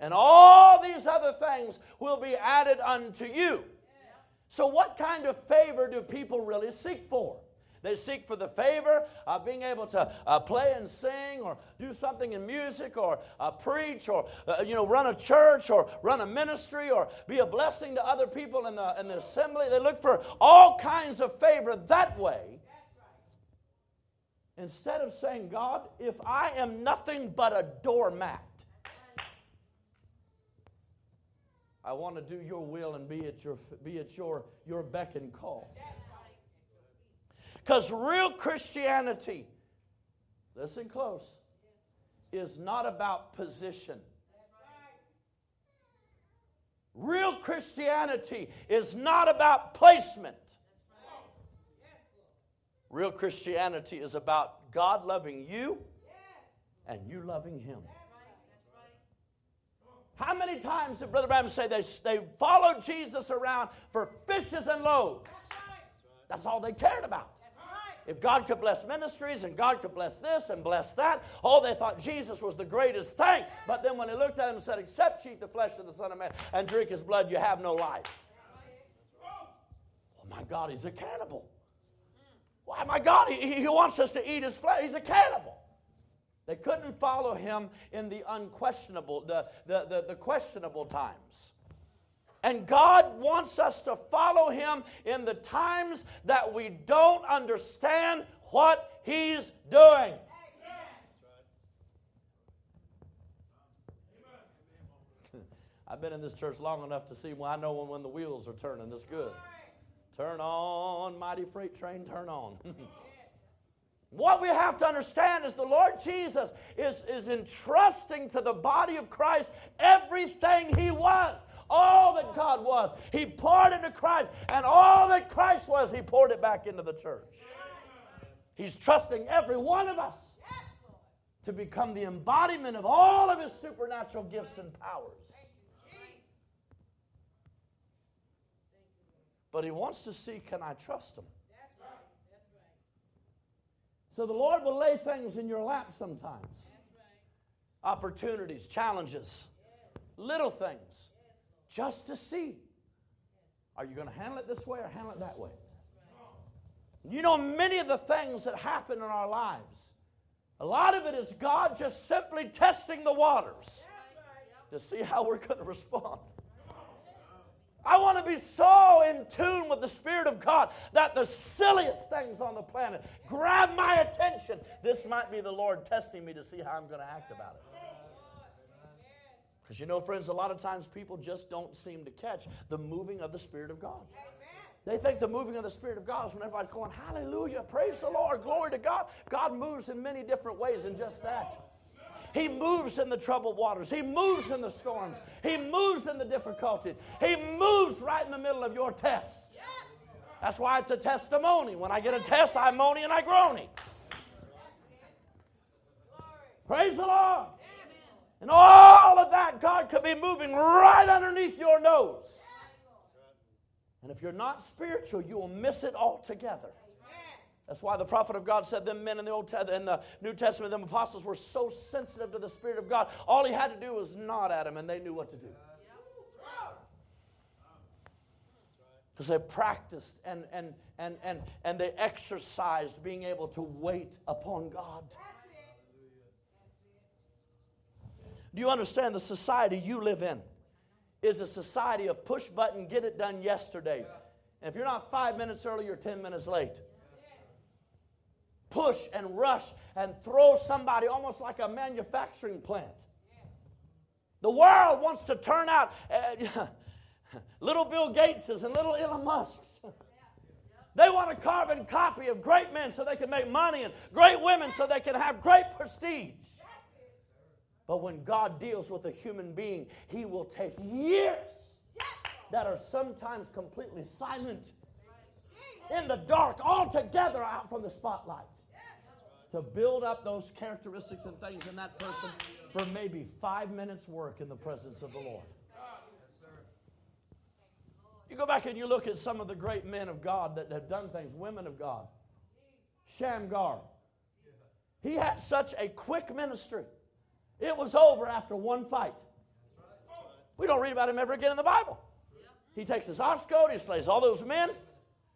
And all these other things will be added unto you. So, what kind of favor do people really seek for? They seek for the favor of being able to uh, play and sing or do something in music or uh, preach or, uh, you know, run a church or run a ministry or be a blessing to other people in the, in the assembly. They look for all kinds of favor that way. Instead of saying, God, if I am nothing but a doormat, I want to do your will and be at your, be at your, your beck and call. Because real Christianity listen close, is not about position. Real Christianity is not about placement. Real Christianity is about God loving you and you loving Him. How many times did Brother Branham say they, they followed Jesus around for fishes and loaves? That's all they cared about. If God could bless ministries and God could bless this and bless that, oh, they thought Jesus was the greatest thing. But then when they looked at him and said, Except you eat the flesh of the Son of Man and drink his blood, you have no life. Oh my God, he's a cannibal. Why, my God, he, he wants us to eat his flesh. He's a cannibal. They couldn't follow him in the unquestionable, the, the, the, the questionable times. And God wants us to follow Him in the times that we don't understand what He's doing. (laughs) I've been in this church long enough to see when I know when, when the wheels are turning. It's good. Turn on, mighty freight train, turn on. (laughs) What we have to understand is the Lord Jesus is, is entrusting to the body of Christ everything He was, all that God was. He poured into Christ, and all that Christ was, He poured it back into the church. He's trusting every one of us to become the embodiment of all of His supernatural gifts and powers. But He wants to see can I trust Him? So the Lord will lay things in your lap sometimes opportunities, challenges, little things, just to see. Are you going to handle it this way or handle it that way? You know, many of the things that happen in our lives, a lot of it is God just simply testing the waters to see how we're going to respond. I want to be so in tune with the Spirit of God that the silliest things on the planet grab my attention. This might be the Lord testing me to see how I'm going to act about it. Because you know, friends, a lot of times people just don't seem to catch the moving of the Spirit of God. They think the moving of the Spirit of God is when everybody's going, Hallelujah, praise the Lord, glory to God. God moves in many different ways than just that. He moves in the troubled waters. He moves in the storms. He moves in the difficulties. He moves right in the middle of your test. That's why it's a testimony. When I get a test, I moany and I groany. Praise the Lord. And all of that, God could be moving right underneath your nose. And if you're not spiritual, you will miss it altogether. That's why the prophet of God said them men in the Old in the New Testament, them apostles were so sensitive to the Spirit of God. All he had to do was nod at him, and they knew what to do. Because they practiced and, and, and, and, and they exercised being able to wait upon God. Do you understand the society you live in is a society of push button, get it done yesterday. And if you're not five minutes early, you're 10 minutes late push and rush and throw somebody almost like a manufacturing plant. The world wants to turn out uh, (laughs) little Bill Gateses and little Elon Musks. They want a carbon copy of great men so they can make money and great women so they can have great prestige. But when God deals with a human being, He will take years that are sometimes completely silent, in the dark, altogether out from the spotlight to build up those characteristics and things in that person for maybe five minutes' work in the presence of the Lord. You go back and you look at some of the great men of God that have done things, women of God. Shamgar. He had such a quick ministry. It was over after one fight. We don't read about him ever again in the Bible. He takes his ox goad, he slays all those men,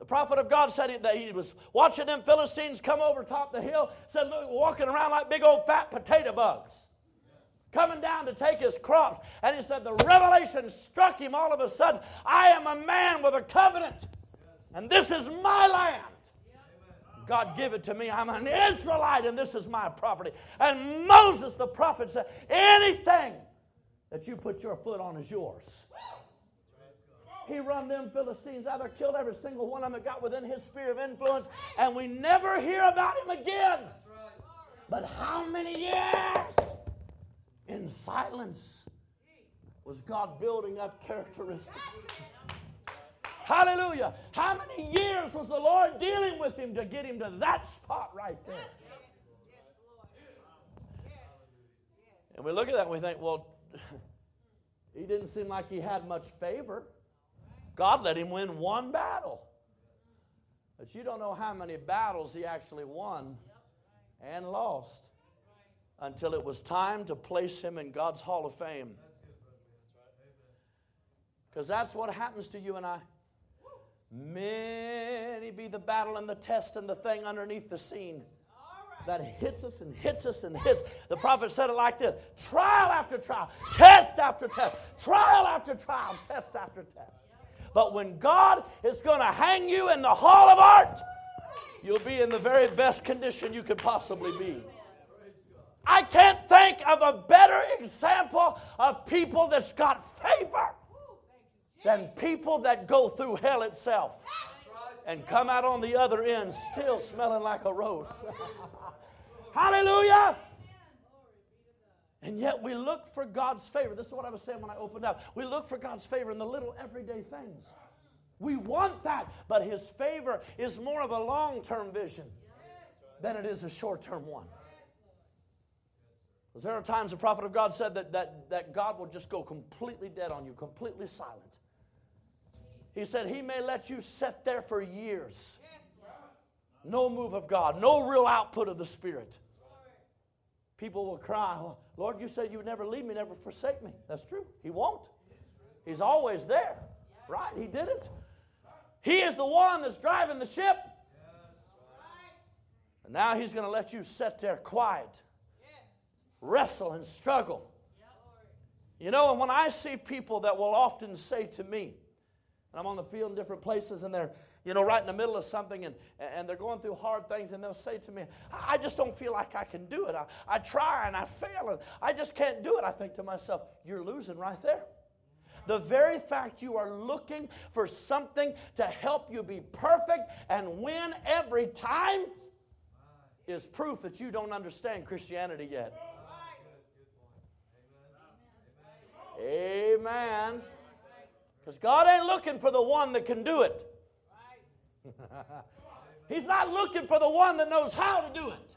the prophet of God said that he was watching them Philistines come over top the hill, said, look, walking around like big old fat potato bugs, coming down to take his crops. And he said, the revelation struck him all of a sudden. I am a man with a covenant, and this is my land. God give it to me. I'm an Israelite, and this is my property. And Moses, the prophet, said, anything that you put your foot on is yours. He run them Philistines out there, killed every single one of them that got within his sphere of influence, and we never hear about him again. But how many years in silence was God building up characteristics? Hallelujah. How many years was the Lord dealing with him to get him to that spot right there? And we look at that and we think, well, (laughs) he didn't seem like he had much favor. God let him win one battle. But you don't know how many battles he actually won and lost until it was time to place him in God's Hall of Fame. Because that's what happens to you and I. Many be the battle and the test and the thing underneath the scene that hits us and hits us and hits. The prophet said it like this trial after trial, test after test, trial after trial, test after test. But when God is going to hang you in the hall of art, you'll be in the very best condition you could possibly be. I can't think of a better example of people that's got favor than people that go through hell itself and come out on the other end still smelling like a rose. (laughs) Hallelujah. And yet we look for God's favor. This is what I was saying when I opened up. We look for God's favor in the little everyday things. We want that, but His favor is more of a long term vision than it is a short term one. Because there are times the prophet of God said that, that, that God will just go completely dead on you, completely silent. He said, He may let you sit there for years. No move of God, no real output of the Spirit. People will cry, Lord, you said you would never leave me, never forsake me. That's true. He won't. He's always there, right? He did it. He is the one that's driving the ship. And now He's going to let you sit there quiet, wrestle, and struggle. You know, and when I see people that will often say to me, and I'm on the field in different places, and they're, you know, right in the middle of something, and, and they're going through hard things, and they'll say to me, I just don't feel like I can do it. I, I try and I fail, and I just can't do it. I think to myself, you're losing right there. The very fact you are looking for something to help you be perfect and win every time is proof that you don't understand Christianity yet. Amen. Because God ain't looking for the one that can do it. He's not looking for the one that knows how to do it.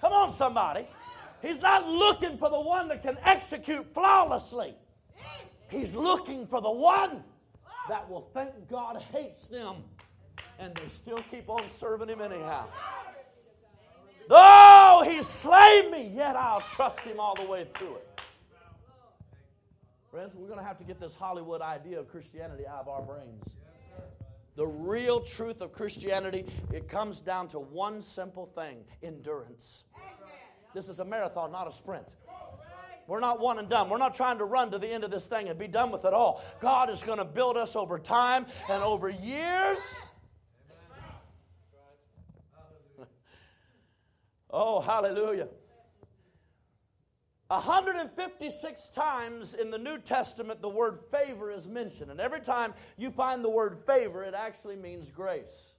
Come on, somebody. He's not looking for the one that can execute flawlessly. He's looking for the one that will think God hates them and they still keep on serving Him anyhow. Though He slay me, yet I'll trust Him all the way through it. Friends, we're going to have to get this Hollywood idea of Christianity out of our brains. The real truth of Christianity, it comes down to one simple thing endurance. This is a marathon, not a sprint. We're not one and done. We're not trying to run to the end of this thing and be done with it all. God is going to build us over time and over years. (laughs) oh, hallelujah. 156 times in the New Testament, the word favor is mentioned. And every time you find the word favor, it actually means grace.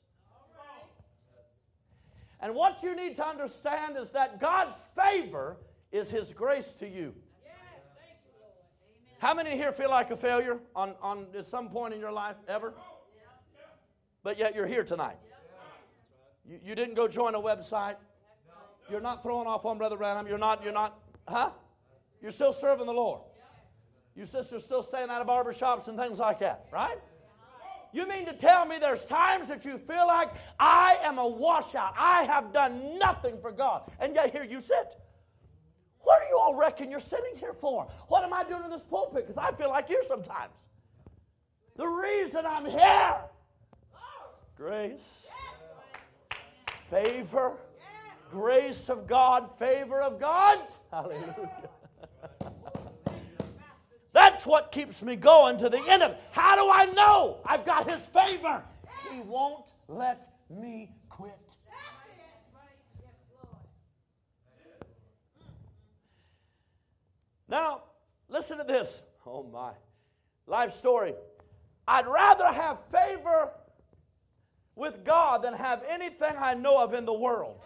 And what you need to understand is that God's favor is His grace to you. How many here feel like a failure on, on at some point in your life ever? But yet you're here tonight. You, you didn't go join a website. You're not throwing off on Brother Branham. You're not, you're not Huh? You're still serving the Lord. Your sister's still staying out of barber shops and things like that, right? You mean to tell me there's times that you feel like I am a washout? I have done nothing for God. And yet here you sit. What do you all reckon you're sitting here for? What am I doing in this pulpit? Because I feel like you sometimes. The reason I'm here grace, favor, grace of God, favor of God. Hallelujah. That's what keeps me going to the end of it. How do I know I've got His favor? He won't let me quit. Now, listen to this. Oh my. Life story. I'd rather have favor with God than have anything I know of in the world.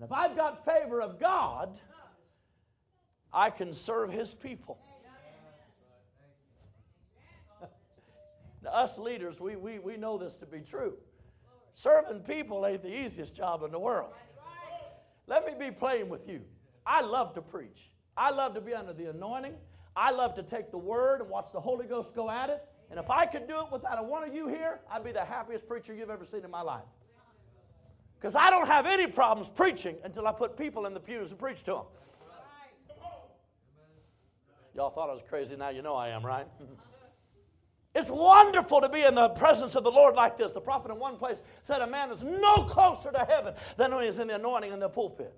And if I've got favor of God, I can serve His people. (laughs) us leaders, we, we, we know this to be true. Serving people ain't the easiest job in the world. Let me be plain with you. I love to preach. I love to be under the anointing. I love to take the word and watch the Holy Ghost go at it. And if I could do it without a one of you here, I'd be the happiest preacher you've ever seen in my life. Because I don't have any problems preaching until I put people in the pews and preach to them. Y'all thought I was crazy. Now you know I am, right? (laughs) It's wonderful to be in the presence of the Lord like this. The prophet in one place said, A man is no closer to heaven than when he's in the anointing in the pulpit.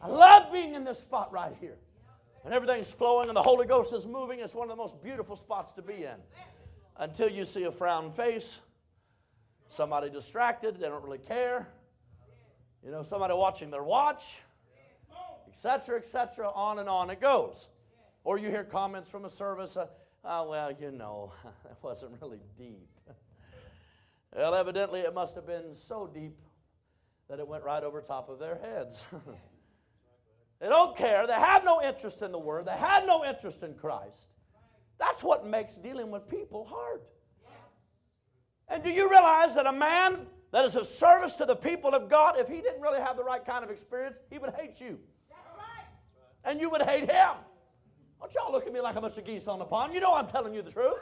I love being in this spot right here. And everything's flowing and the Holy Ghost is moving. It's one of the most beautiful spots to be in. Until you see a frown face, somebody distracted, they don't really care. You know, somebody watching their watch, etc., etc., on and on it goes. Or you hear comments from a service, uh, oh, well, you know, (laughs) that wasn't really deep. (laughs) well, evidently it must have been so deep that it went right over top of their heads. (laughs) they don't care. They have no interest in the Word, they have no interest in Christ. That's what makes dealing with people hard. And do you realize that a man that is of service to the people of God, if he didn't really have the right kind of experience, he would hate you. And you would hate him. Don't y'all look at me like a bunch of geese on the pond. You know I'm telling you the truth.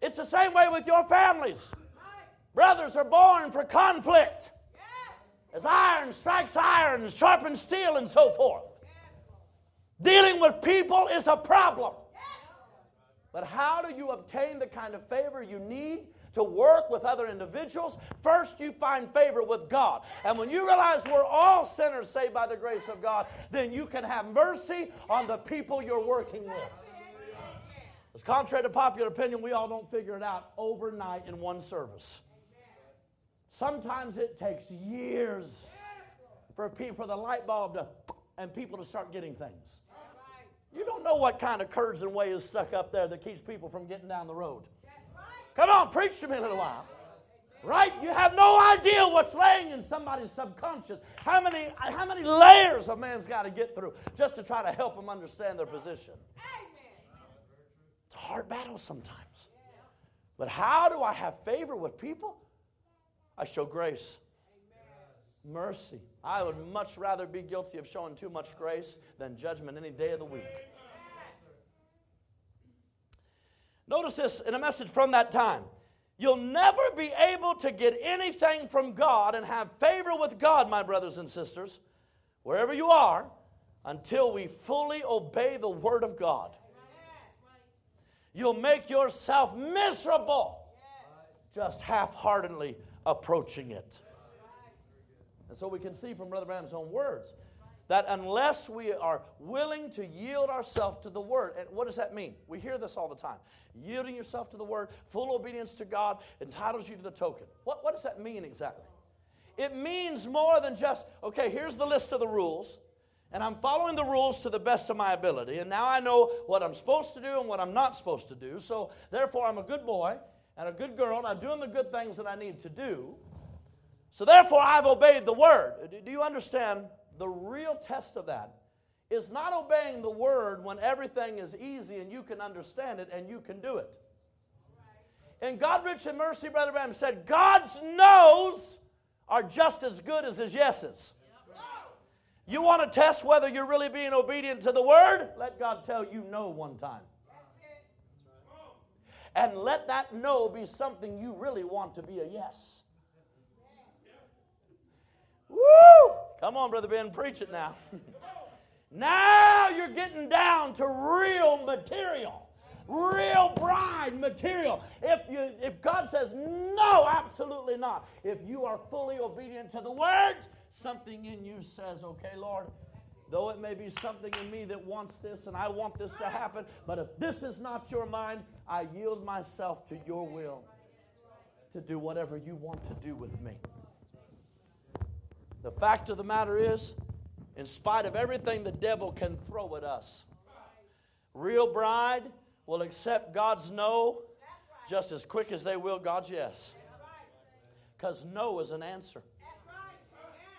It's the same way with your families. Brothers are born for conflict. As iron strikes iron, sharpens steel, and so forth. Dealing with people is a problem. But how do you obtain the kind of favor you need to work with other individuals? First, you find favor with God. And when you realize we're all sinners saved by the grace of God, then you can have mercy on the people you're working with. As contrary to popular opinion, we all don't figure it out overnight in one service. Sometimes it takes years for, people, for the light bulb to and people to start getting things. You don't know what kind of curds and whey is stuck up there that keeps people from getting down the road. Come on, preach to me a little while. Right? You have no idea what's laying in somebody's subconscious. How many, how many layers a man's got to get through just to try to help them understand their position? It's a hard battle sometimes. But how do I have favor with people? I show grace, mercy. I would much rather be guilty of showing too much grace than judgment any day of the week. Notice this in a message from that time. You'll never be able to get anything from God and have favor with God, my brothers and sisters, wherever you are, until we fully obey the Word of God. You'll make yourself miserable just half heartedly approaching it. And so we can see from Brother Branham's own words that unless we are willing to yield ourselves to the Word, and what does that mean? We hear this all the time. Yielding yourself to the Word, full obedience to God, entitles you to the token. What, what does that mean exactly? It means more than just, okay, here's the list of the rules, and I'm following the rules to the best of my ability, and now I know what I'm supposed to do and what I'm not supposed to do, so therefore I'm a good boy and a good girl, and I'm doing the good things that I need to do. So therefore I've obeyed the Word. Do you understand the real test of that is not obeying the word when everything is easy and you can understand it and you can do it. And God, rich in mercy, Brother Branham said, God's no's are just as good as his yeses. You want to test whether you're really being obedient to the word? Let God tell you no one time. And let that no be something you really want to be a yes. Woo! Come on, Brother Ben, preach it now. (laughs) now you're getting down to real material. Real bride material. If you if God says no, absolutely not. If you are fully obedient to the word, something in you says, okay, Lord, though it may be something in me that wants this and I want this to happen, but if this is not your mind, I yield myself to your will to do whatever you want to do with me. The fact of the matter is, in spite of everything the devil can throw at us, real bride will accept God's no just as quick as they will God's yes. Because no is an answer.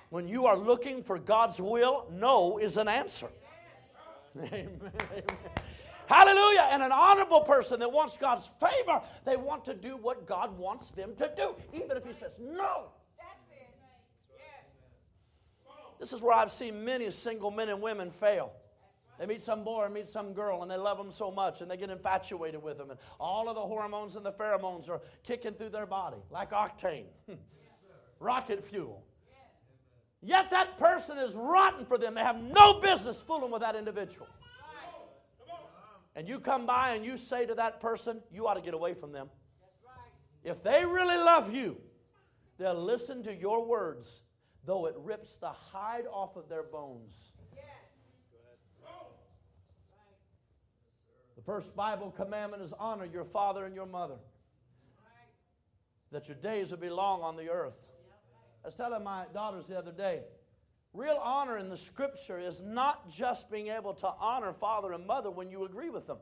When you are looking for God's will, no is an answer. Amen. (laughs) Hallelujah. And an honorable person that wants God's favor, they want to do what God wants them to do, even if He says no. This is where I've seen many single men and women fail. They meet some boy or meet some girl and they love them so much and they get infatuated with them and all of the hormones and the pheromones are kicking through their body like octane, hmm. rocket fuel. Yet that person is rotten for them. They have no business fooling with that individual. And you come by and you say to that person, you ought to get away from them. If they really love you, they'll listen to your words, though it rips the hide off of their bones. The first Bible commandment is honor your father and your mother, that your days will be long on the earth. I was telling my daughters the other day, real honor in the scripture is not just being able to honor father and mother when you agree with them.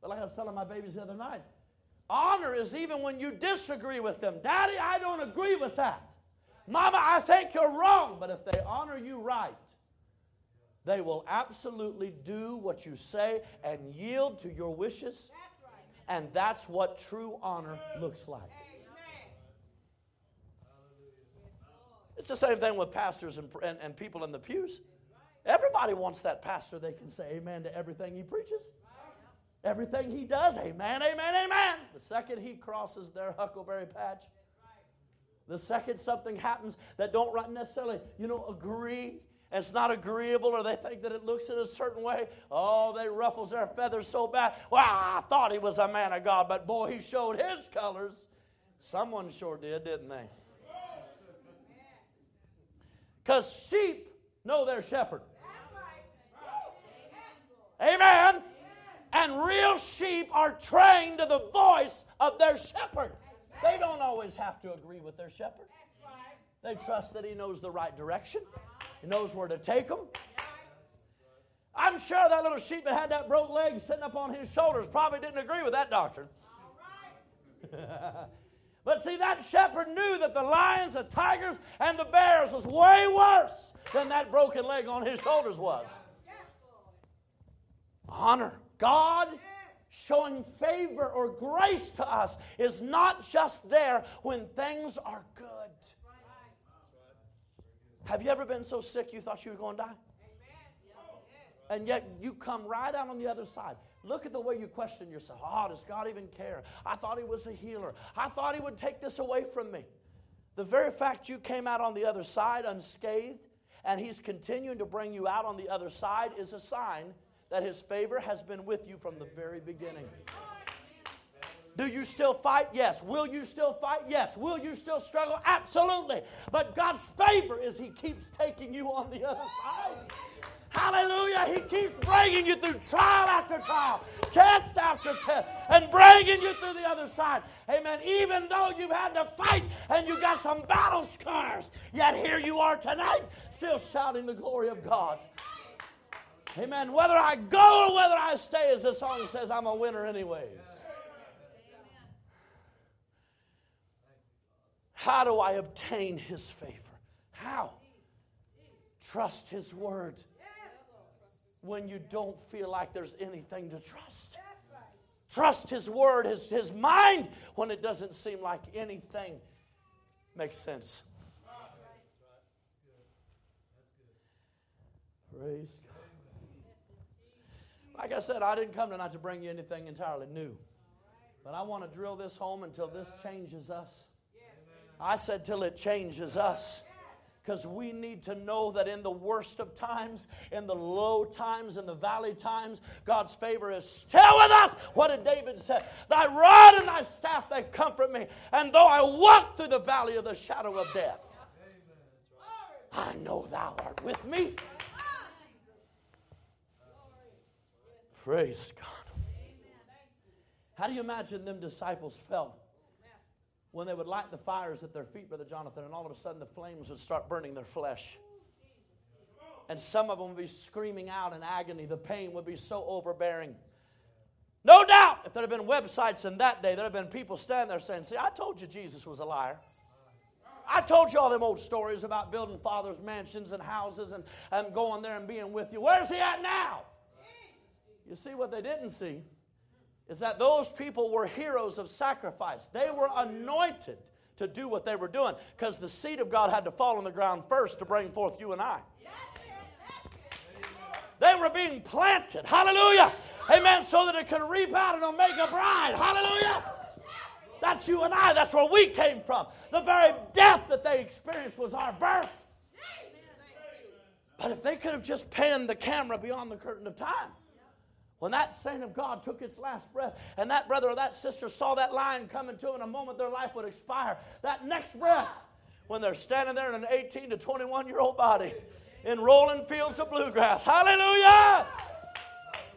But like I was telling my babies the other night, honor is even when you disagree with them. Daddy, I don't agree with that. Mama, I think you're wrong. But if they honor you right, they will absolutely do what you say and yield to your wishes. And that's what true honor looks like. It's the same thing with pastors and, and, and people in the pews. Everybody wants that pastor they can say amen to everything he preaches. Everything he does, amen, amen, amen. The second he crosses their huckleberry patch, the second something happens that don't necessarily, you know, agree, it's not agreeable, or they think that it looks in a certain way, oh, they ruffles their feathers so bad. Well, I thought he was a man of God, but boy, he showed his colors. Someone sure did, didn't they? Because sheep know their shepherd. Amen. And real sheep are trained to the voice of their shepherd. They don't always have to agree with their shepherd. They trust that he knows the right direction, he knows where to take them. I'm sure that little sheep that had that broke leg sitting up on his shoulders probably didn't agree with that doctrine. (laughs) But see, that shepherd knew that the lions, the tigers, and the bears was way worse than that broken leg on his shoulders was. Honor. God showing favor or grace to us is not just there when things are good. Have you ever been so sick you thought you were going to die? And yet you come right out on the other side. Look at the way you question yourself. Oh, does God even care? I thought He was a healer. I thought He would take this away from me. The very fact you came out on the other side unscathed and He's continuing to bring you out on the other side is a sign that His favor has been with you from the very beginning. Do you still fight? Yes. Will you still fight? Yes. Will you still struggle? Absolutely. But God's favor is He keeps taking you on the other side. Hallelujah. He keeps bringing you through trial after trial, test after test, and bringing you through the other side. Amen. Even though you've had to fight and you got some battle scars, yet here you are tonight, still shouting the glory of God. Amen. Whether I go or whether I stay, as the song says, I'm a winner anyways. How do I obtain his favor? How? Trust his word when you don't feel like there's anything to trust. Trust His Word, His, His mind, when it doesn't seem like anything makes sense. Praise. Like I said, I didn't come tonight to bring you anything entirely new. But I want to drill this home until this changes us. I said, till it changes us because we need to know that in the worst of times, in the low times, in the valley times, God's favor is still with us. What did David say? Thy rod and thy staff, they comfort me. And though I walk through the valley of the shadow of death, I know thou art with me. Praise God. How do you imagine them disciples felt when they would light the fires at their feet, Brother Jonathan, and all of a sudden the flames would start burning their flesh. And some of them would be screaming out in agony. The pain would be so overbearing. No doubt, if there had been websites in that day, there had been people standing there saying, See, I told you Jesus was a liar. I told you all them old stories about building father's mansions and houses and, and going there and being with you. Where's he at now? You see, what they didn't see is that those people were heroes of sacrifice. They were anointed to do what they were doing because the seed of God had to fall on the ground first to bring forth you and I. They were being planted. Hallelujah. Amen. So that it could reap out and make a bride. Hallelujah. That's you and I. That's where we came from. The very death that they experienced was our birth. But if they could have just panned the camera beyond the curtain of time, when that saint of God took its last breath and that brother or that sister saw that line coming to them in a moment their life would expire, that next breath, when they're standing there in an 18 to 21 year old body in rolling fields of bluegrass, hallelujah!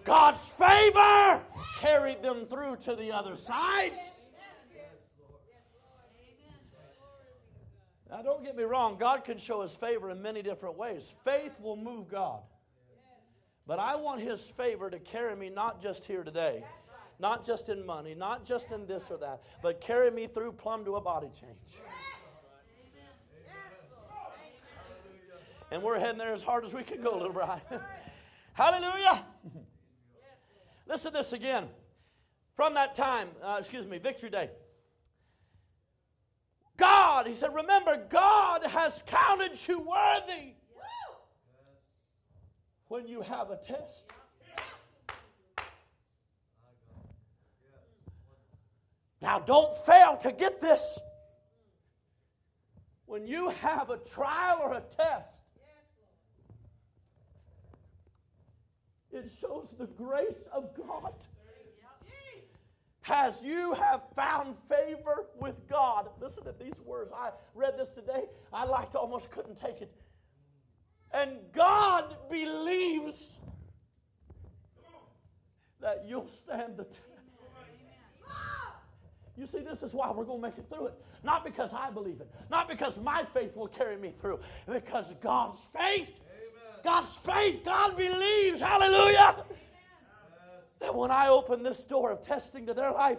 God's favor carried them through to the other side. Now, don't get me wrong, God can show his favor in many different ways. Faith will move God. But I want his favor to carry me not just here today, not just in money, not just in this or that, but carry me through plumb to a body change. And we're heading there as hard as we can go, little bride. (laughs) Hallelujah. (laughs) Listen to this again. From that time, uh, excuse me, Victory Day. God, he said, remember, God has counted you worthy when you have a test. Now, don't fail to get this. When you have a trial or a test, it shows the grace of God. As you have found favor with God. Listen to these words. I read this today. I liked almost couldn't take it. And God believes that you'll stand the test. You see, this is why we're going to make it through it. Not because I believe it, not because my faith will carry me through, because God's faith, God's faith, God believes, hallelujah, that when I open this door of testing to their life,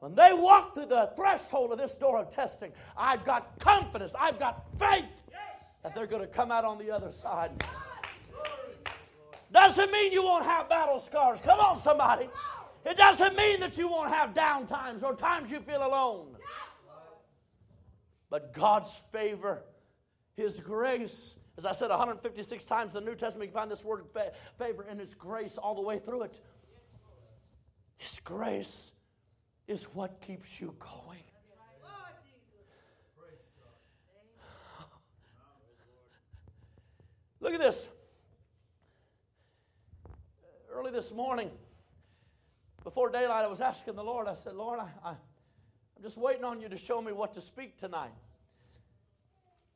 when they walk through the threshold of this door of testing, I've got confidence, I've got faith that they're going to come out on the other side. Doesn't mean you won't have battle scars. Come on, somebody. It doesn't mean that you won't have down times or times you feel alone. But God's favor, His grace, as I said 156 times in the New Testament, you find this word favor and His grace all the way through it. His grace is what keeps you going. Look at this. Early this morning, before daylight, I was asking the Lord, I said, Lord, I, I'm just waiting on you to show me what to speak tonight.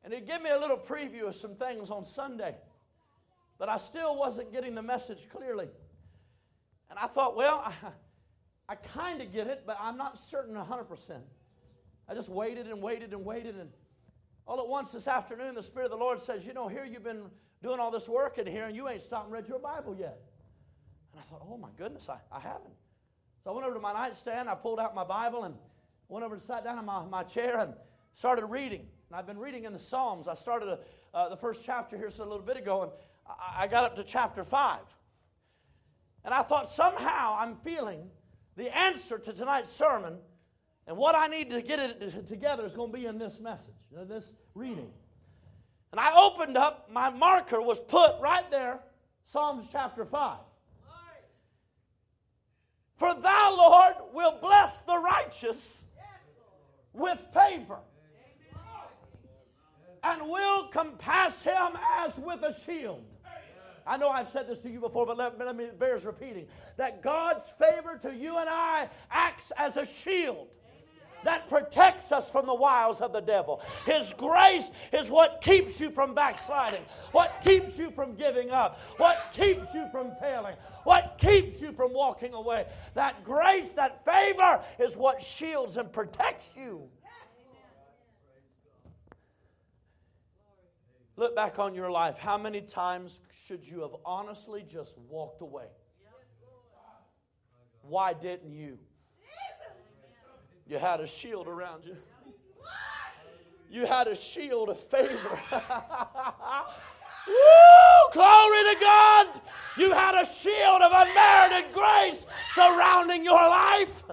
And He'd give me a little preview of some things on Sunday, but I still wasn't getting the message clearly. And I thought, well, I, I kind of get it, but I'm not certain 100%. I just waited and waited and waited, and all at once this afternoon, the Spirit of the Lord says, You know, here you've been doing all this work in here, and you ain't stopped and read your Bible yet. And I thought, Oh my goodness, I, I haven't. So I went over to my nightstand, I pulled out my Bible, and went over and sat down in my, my chair and started reading. And I've been reading in the Psalms. I started a, uh, the first chapter here so a little bit ago, and I, I got up to chapter 5. And I thought, somehow I'm feeling the answer to tonight's sermon and what I need to get it together is going to be in this message, in this reading. And I opened up, my marker was put right there, Psalms chapter 5. For thou, Lord, will bless the righteous with favor and will compass him as with a shield. I know I've said this to you before, but let, let me bears repeating that God's favor to you and I acts as a shield that protects us from the wiles of the devil. His grace is what keeps you from backsliding, what keeps you from giving up, what keeps you from failing, what keeps you from walking away. That grace, that favor is what shields and protects you. Look back on your life. How many times should you have honestly just walked away? Why didn't you? You had a shield around you. You had a shield of favor. (laughs) Woo! Glory to God! You had a shield of unmerited grace surrounding your life.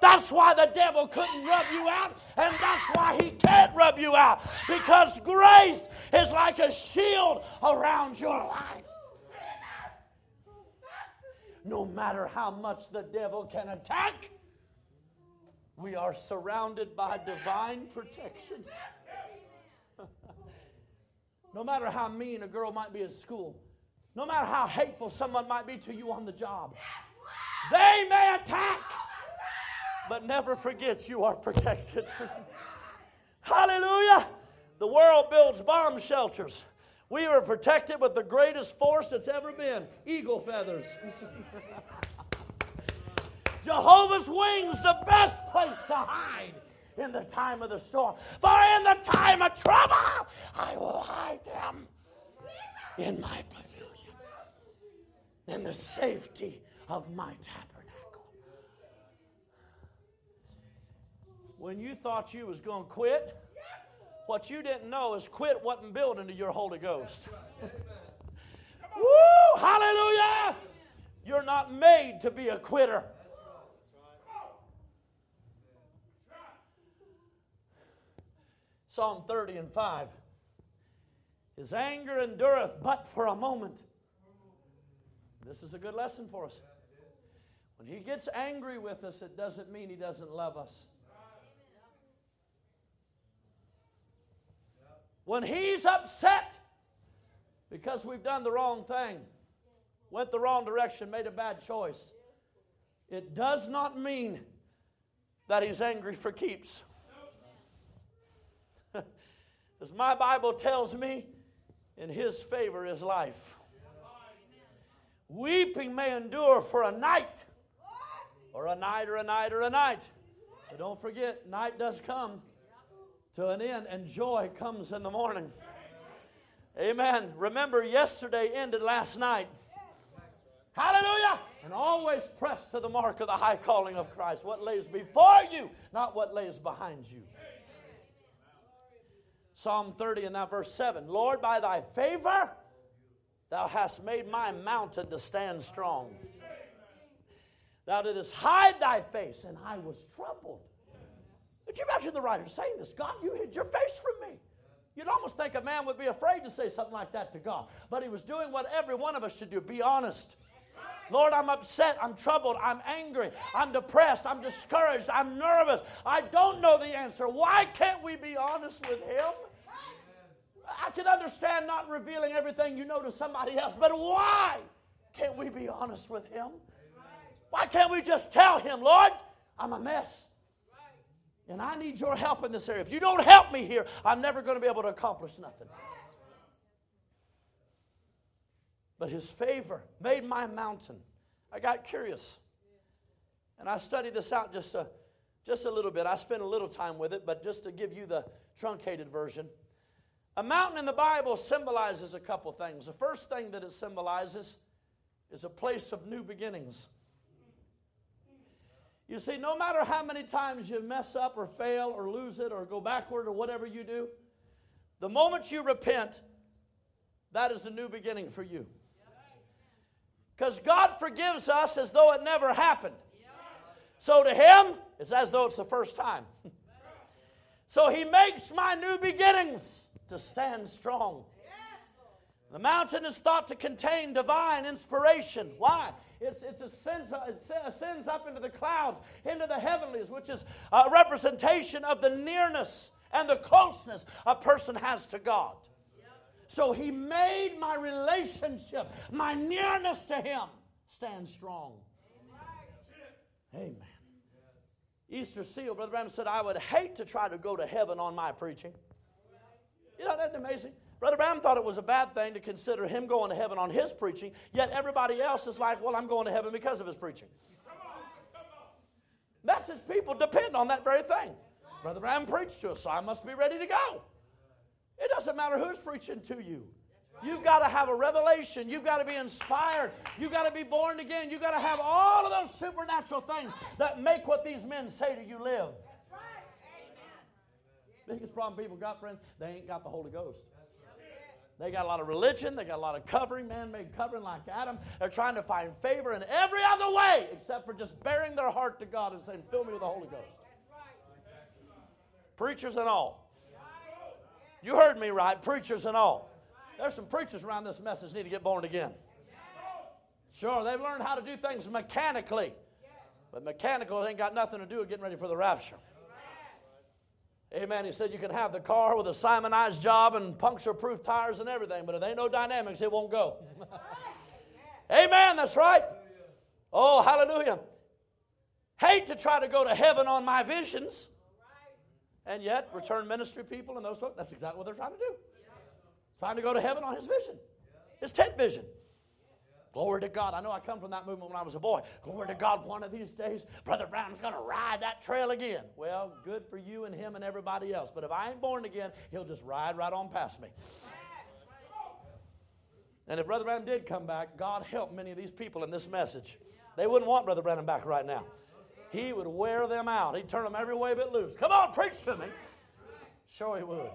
That's why the devil couldn't rub you out, and that's why he can't rub you out. Because grace is like a shield around your life. No matter how much the devil can attack, we are surrounded by divine protection. (laughs) no matter how mean a girl might be at school, no matter how hateful someone might be to you on the job, they may attack, but never forget you are protected. (laughs) Hallelujah! The world builds bomb shelters. We are protected with the greatest force that's ever been eagle feathers. (laughs) Jehovah's wings, the best place to hide in the time of the storm. For in the time of trouble, I will hide them in my pavilion, in the safety of my tabernacle. When you thought you was going to quit, what you didn't know is quit wasn't built into your Holy Ghost. (laughs) Woo! Hallelujah! You're not made to be a quitter. Psalm 30 and 5. His anger endureth but for a moment. This is a good lesson for us. When he gets angry with us, it doesn't mean he doesn't love us. When he's upset because we've done the wrong thing, went the wrong direction, made a bad choice, it does not mean that he's angry for keeps. As my Bible tells me, in his favor is life. Weeping may endure for a night, or a night, or a night, or a night. But don't forget, night does come to an end, and joy comes in the morning. Amen. Remember, yesterday ended last night. Hallelujah. And always press to the mark of the high calling of Christ. What lays before you, not what lays behind you. Psalm 30 and that verse 7 Lord, by thy favor, thou hast made my mountain to stand strong. Thou didst hide thy face, and I was troubled. Could you imagine the writer saying this? God, you hid your face from me. You'd almost think a man would be afraid to say something like that to God. But he was doing what every one of us should do be honest. Lord, I'm upset. I'm troubled. I'm angry. I'm depressed. I'm discouraged. I'm nervous. I don't know the answer. Why can't we be honest with Him? I can understand not revealing everything you know to somebody else, but why can't we be honest with Him? Why can't we just tell Him, Lord, I'm a mess? And I need your help in this area. If you don't help me here, I'm never going to be able to accomplish nothing. But His favor made my mountain. I got curious. And I studied this out just a, just a little bit. I spent a little time with it, but just to give you the truncated version. A mountain in the Bible symbolizes a couple things. The first thing that it symbolizes is a place of new beginnings. You see, no matter how many times you mess up or fail or lose it or go backward or whatever you do, the moment you repent, that is a new beginning for you. Because God forgives us as though it never happened. So to Him, it's as though it's the first time. (laughs) so He makes my new beginnings to stand strong. The mountain is thought to contain divine inspiration. Why? It's, it's ascends, it ascends up into the clouds, into the heavenlies, which is a representation of the nearness and the closeness a person has to God. So he made my relationship, my nearness to him, stand strong. Amen. Easter seal, Brother Branham said, I would hate to try to go to heaven on my preaching. You know, that's amazing. Brother Branham thought it was a bad thing to consider him going to heaven on his preaching, yet everybody else is like, well, I'm going to heaven because of his preaching. That's his people depend on that very thing. Brother Branham preached to us, so I must be ready to go. It doesn't matter who's preaching to you. You've got to have a revelation. You've got to be inspired. You've got to be born again. You've got to have all of those supernatural things that make what these men say to you live. Biggest problem people got, friends, they ain't got the Holy Ghost. They got a lot of religion. They got a lot of covering, man made covering like Adam. They're trying to find favor in every other way except for just bearing their heart to God and saying, Fill me with the Holy Ghost. Preachers and all. You heard me right, preachers and all. There's some preachers around this message need to get born again. Sure, they've learned how to do things mechanically, but mechanical ain't got nothing to do with getting ready for the rapture. Amen. He said you can have the car with a Simonized job and puncture proof tires and everything, but if there ain't no dynamics, it won't go. (laughs) Amen. That's right. Oh, hallelujah. Hate to try to go to heaven on my visions. And yet, return ministry people and those folks, that's exactly what they're trying to do. Trying to go to heaven on his vision, his tent vision. Glory to God. I know I come from that movement when I was a boy. Glory to God, one of these days, Brother Branham's going to ride that trail again. Well, good for you and him and everybody else. But if I ain't born again, he'll just ride right on past me. And if Brother Branham did come back, God help many of these people in this message. They wouldn't want Brother Branham back right now. He would wear them out. He'd turn them every way but loose. Come on, preach to me. Sure, he would.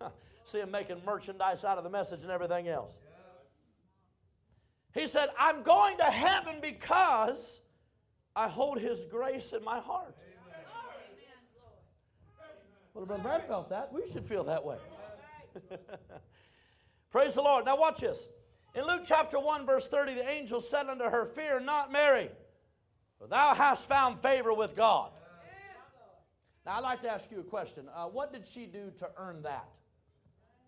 (laughs) See him making merchandise out of the message and everything else. He said, I'm going to heaven because I hold his grace in my heart. Well, Brother Brad felt that. We should feel that way. (laughs) Praise the Lord. Now, watch this. In Luke chapter 1, verse 30, the angel said unto her, Fear not, Mary, for thou hast found favor with God. Now, I'd like to ask you a question. Uh, what did she do to earn that?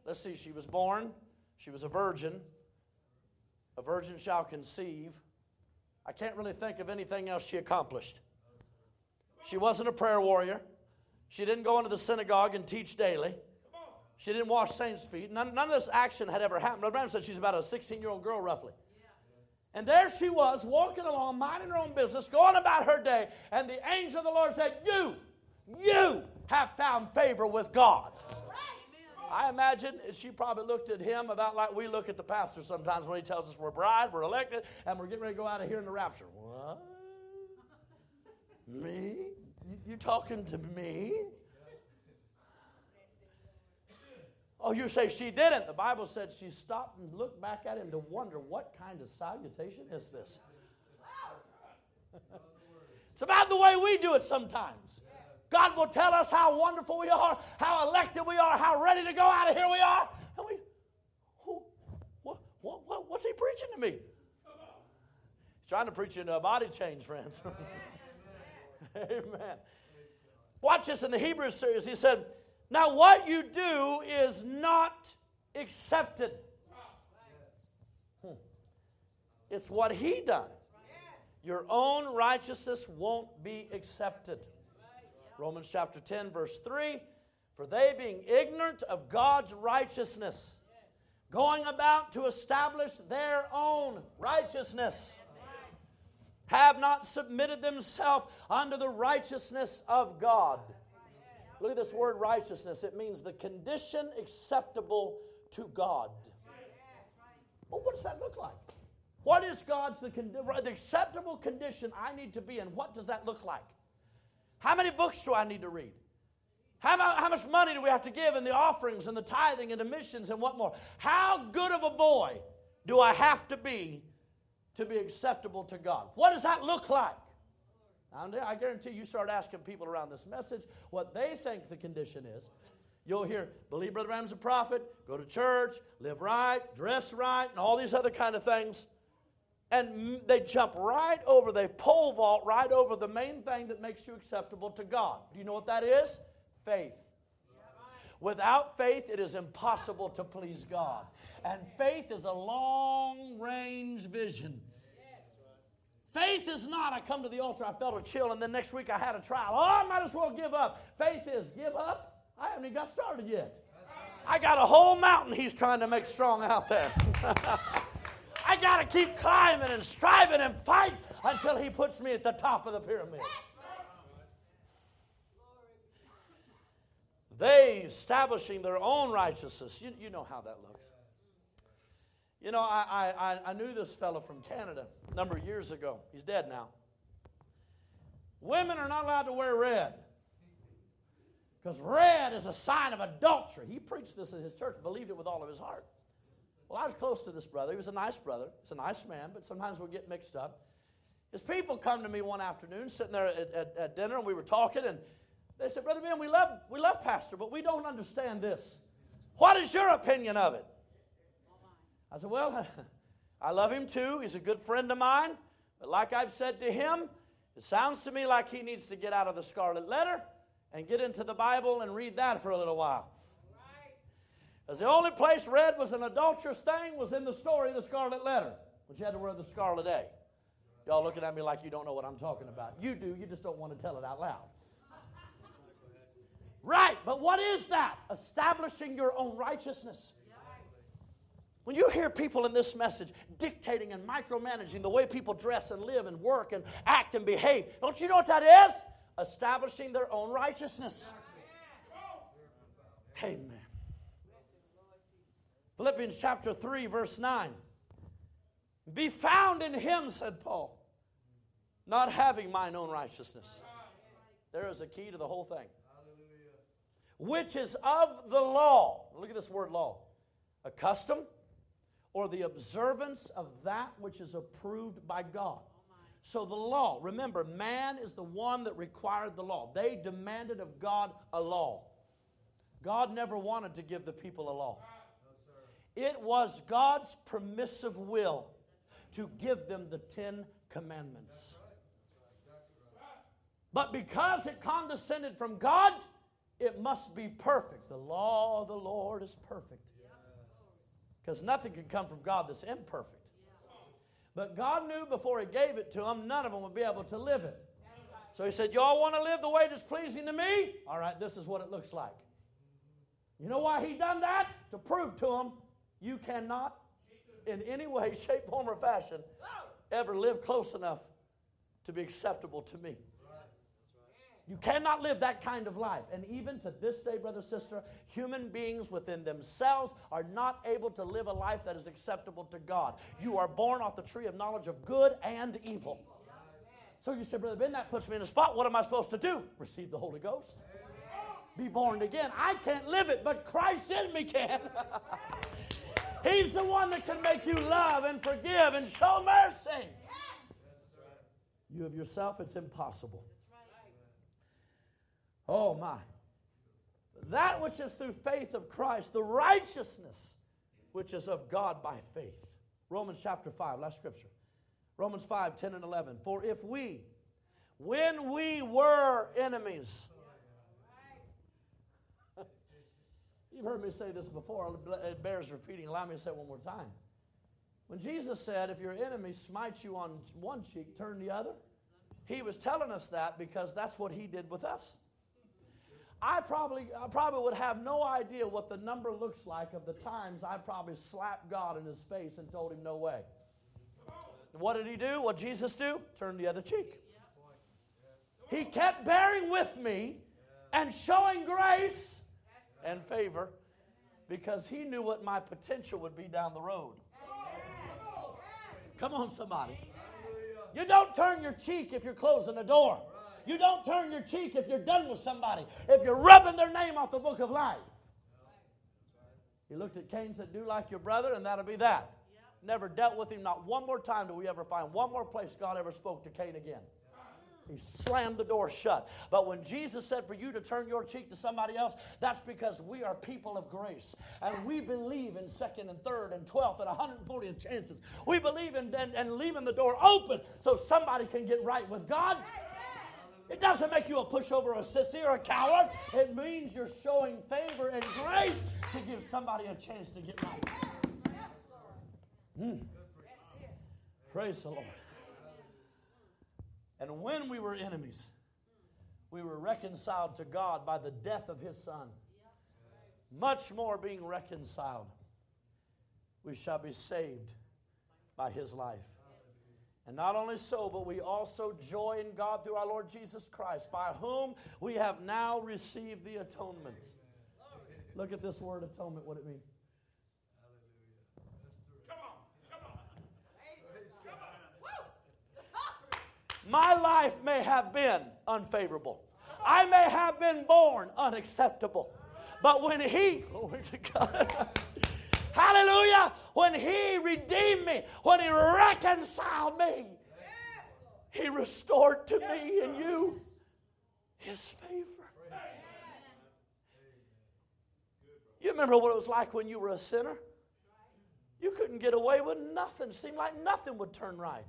Let's see. She was born, she was a virgin. A virgin shall conceive. I can't really think of anything else she accomplished. She wasn't a prayer warrior. She didn't go into the synagogue and teach daily. She didn't wash saints' feet. None, none of this action had ever happened. Branham said she's about a 16 year old girl, roughly. And there she was, walking along, minding her own business, going about her day. And the angel of the Lord said, You, you have found favor with God. I imagine she probably looked at him about like we look at the pastor sometimes when he tells us we're bride, we're elected, and we're getting ready to go out of here in the rapture. What? Me? You talking to me? Oh, you say she didn't. The Bible said she stopped and looked back at him to wonder what kind of salutation is this? (laughs) it's about the way we do it sometimes. God will tell us how wonderful we are, how elected we are, how ready to go out of here we are. And we, who, what, what, what, what's he preaching to me? He's trying to preach into a body change, friends. (laughs) Amen. Watch this in the Hebrews series. He said, Now what you do is not accepted. Hmm. It's what he done. Your own righteousness won't be accepted. Romans chapter 10, verse 3 For they, being ignorant of God's righteousness, going about to establish their own righteousness, have not submitted themselves unto the righteousness of God. Look at this word righteousness. It means the condition acceptable to God. Well, what does that look like? What is God's the, the acceptable condition I need to be in? What does that look like? How many books do I need to read? How, how much money do we have to give in the offerings and the tithing and the missions and what more? How good of a boy do I have to be to be acceptable to God? What does that look like? I guarantee you start asking people around this message what they think the condition is. You'll hear, believe Brother Branham's a prophet, go to church, live right, dress right, and all these other kind of things. And they jump right over, they pole vault right over the main thing that makes you acceptable to God. Do you know what that is? Faith. Without faith, it is impossible to please God. And faith is a long range vision. Faith is not, I come to the altar, I felt a chill, and then next week I had a trial. Oh, I might as well give up. Faith is give up. I haven't even got started yet. I got a whole mountain he's trying to make strong out there. (laughs) I got to keep climbing and striving and fight until He puts me at the top of the pyramid. They establishing their own righteousness. You, you know how that looks. You know, I, I, I knew this fellow from Canada a number of years ago. He's dead now. Women are not allowed to wear red Because red is a sign of adultery. He preached this in his church, believed it with all of his heart. Well, I was close to this brother. He was a nice brother. He's a nice man, but sometimes we get mixed up. His people come to me one afternoon, sitting there at, at, at dinner, and we were talking, and they said, Brother Ben, we love, we love Pastor, but we don't understand this. What is your opinion of it? I said, Well, (laughs) I love him too. He's a good friend of mine. But like I've said to him, it sounds to me like he needs to get out of the scarlet letter and get into the Bible and read that for a little while. Because the only place red was an adulterous thing was in the story of the scarlet letter, which had to wear the scarlet A. Y'all looking at me like you don't know what I'm talking about. You do, you just don't want to tell it out loud. Right, but what is that? Establishing your own righteousness. When you hear people in this message dictating and micromanaging the way people dress and live and work and act and behave, don't you know what that is? Establishing their own righteousness. Amen. Philippians chapter 3, verse 9. Be found in him, said Paul, not having mine own righteousness. There is a key to the whole thing. Which is of the law. Look at this word law. A custom or the observance of that which is approved by God. So the law, remember, man is the one that required the law. They demanded of God a law. God never wanted to give the people a law. It was God's permissive will to give them the Ten Commandments. But because it condescended from God, it must be perfect. The law of the Lord is perfect. Because nothing can come from God that's imperfect. But God knew before He gave it to them, none of them would be able to live it. So He said, Y'all want to live the way that's pleasing to me? All right, this is what it looks like. You know why He done that? To prove to them you cannot, in any way, (laughs) shape, form, or fashion, ever live close enough to be acceptable to me. You cannot live that kind of life. And even to this day, brother, sister, human beings within themselves are not able to live a life that is acceptable to God. You are born off the tree of knowledge of good and evil. So you say, Brother Ben, that puts me in a spot. What am I supposed to do? Receive the Holy Ghost. Be born again. I can't live it, but Christ in me can. (laughs) He's the one that can make you love and forgive and show mercy. You of yourself, it's impossible. Oh my. That which is through faith of Christ, the righteousness which is of God by faith. Romans chapter 5, last scripture. Romans 5, 10 and 11. For if we, when we were enemies, you've heard me say this before, it bears repeating. Allow me to say it one more time. When Jesus said, If your enemy smites you on one cheek, turn the other, he was telling us that because that's what he did with us. I probably, I probably would have no idea what the number looks like of the times I probably slapped God in his face and told him no way. What did he do? What Jesus do? Turn the other cheek. He kept bearing with me and showing grace and favor because he knew what my potential would be down the road. Come on, somebody. You don't turn your cheek if you're closing the door. You don't turn your cheek if you're done with somebody, if you're rubbing their name off the book of life. He looked at Cain and said, Do like your brother, and that'll be that. Never dealt with him, not one more time do we ever find one more place God ever spoke to Cain again. He slammed the door shut. But when Jesus said for you to turn your cheek to somebody else, that's because we are people of grace. And we believe in second and third and 12th and 140th chances. We believe in and, and leaving the door open so somebody can get right with God. It doesn't make you a pushover, a sissy, or a coward. It means you're showing favor and grace to give somebody a chance to get right. Mm. Praise the Lord. And when we were enemies, we were reconciled to God by the death of his Son. Much more being reconciled, we shall be saved by his life. And not only so, but we also joy in God through our Lord Jesus Christ, by whom we have now received the atonement. Look at this word atonement, what it means. My life may have been unfavorable. I may have been born unacceptable, but when He, glory to God, (laughs) hallelujah, when He redeemed me, when He reconciled me, He restored to me and you His favor. You remember what it was like when you were a sinner? You couldn't get away with nothing. It seemed like nothing would turn right.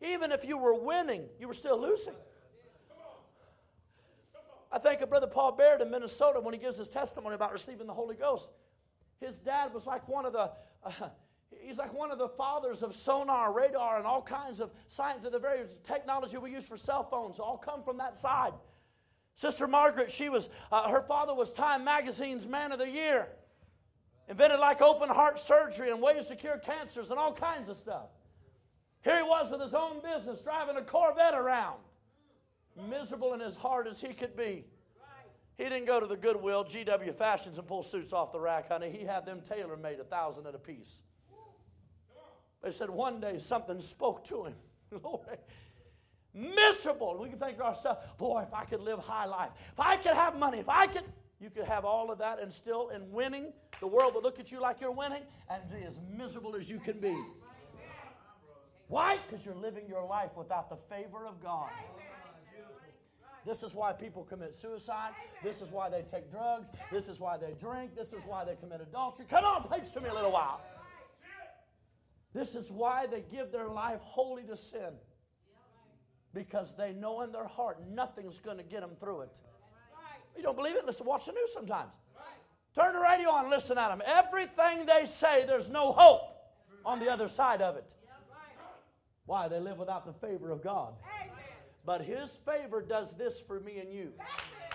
Even if you were winning, you were still losing. I think of Brother Paul Baird in Minnesota when he gives his testimony about receiving the Holy Ghost. His dad was like one of the, uh, (laughs) he's like one of the fathers of sonar, radar, and all kinds of science, to the very technology we use for cell phones, all come from that side. Sister Margaret, she was, uh, her father was Time Magazine's Man of the Year. Invented like open heart surgery and ways to cure cancers and all kinds of stuff. Here he was with his own business, driving a Corvette around, miserable in his heart as he could be. He didn't go to the Goodwill, GW Fashions, and pull suits off the rack, honey. He had them tailor made, a thousand at a piece. They said one day something spoke to him. (laughs) Miserable. We can think to ourselves, boy, if I could live high life, if I could have money, if I could, you could have all of that and still in winning, the world would look at you like you're winning and be as miserable as you can be. Why? Because you're living your life without the favor of God. This is why people commit suicide. This is why they take drugs. This is why they drink. This is why they commit adultery. Come on, preach to me a little while. This is why they give their life wholly to sin. Because they know in their heart nothing's going to get them through it. You don't believe it? Listen, watch the news sometimes. Turn the radio on and listen at them. Everything they say, there's no hope on the other side of it. Why? They live without the favor of God. But His favor does this for me and you.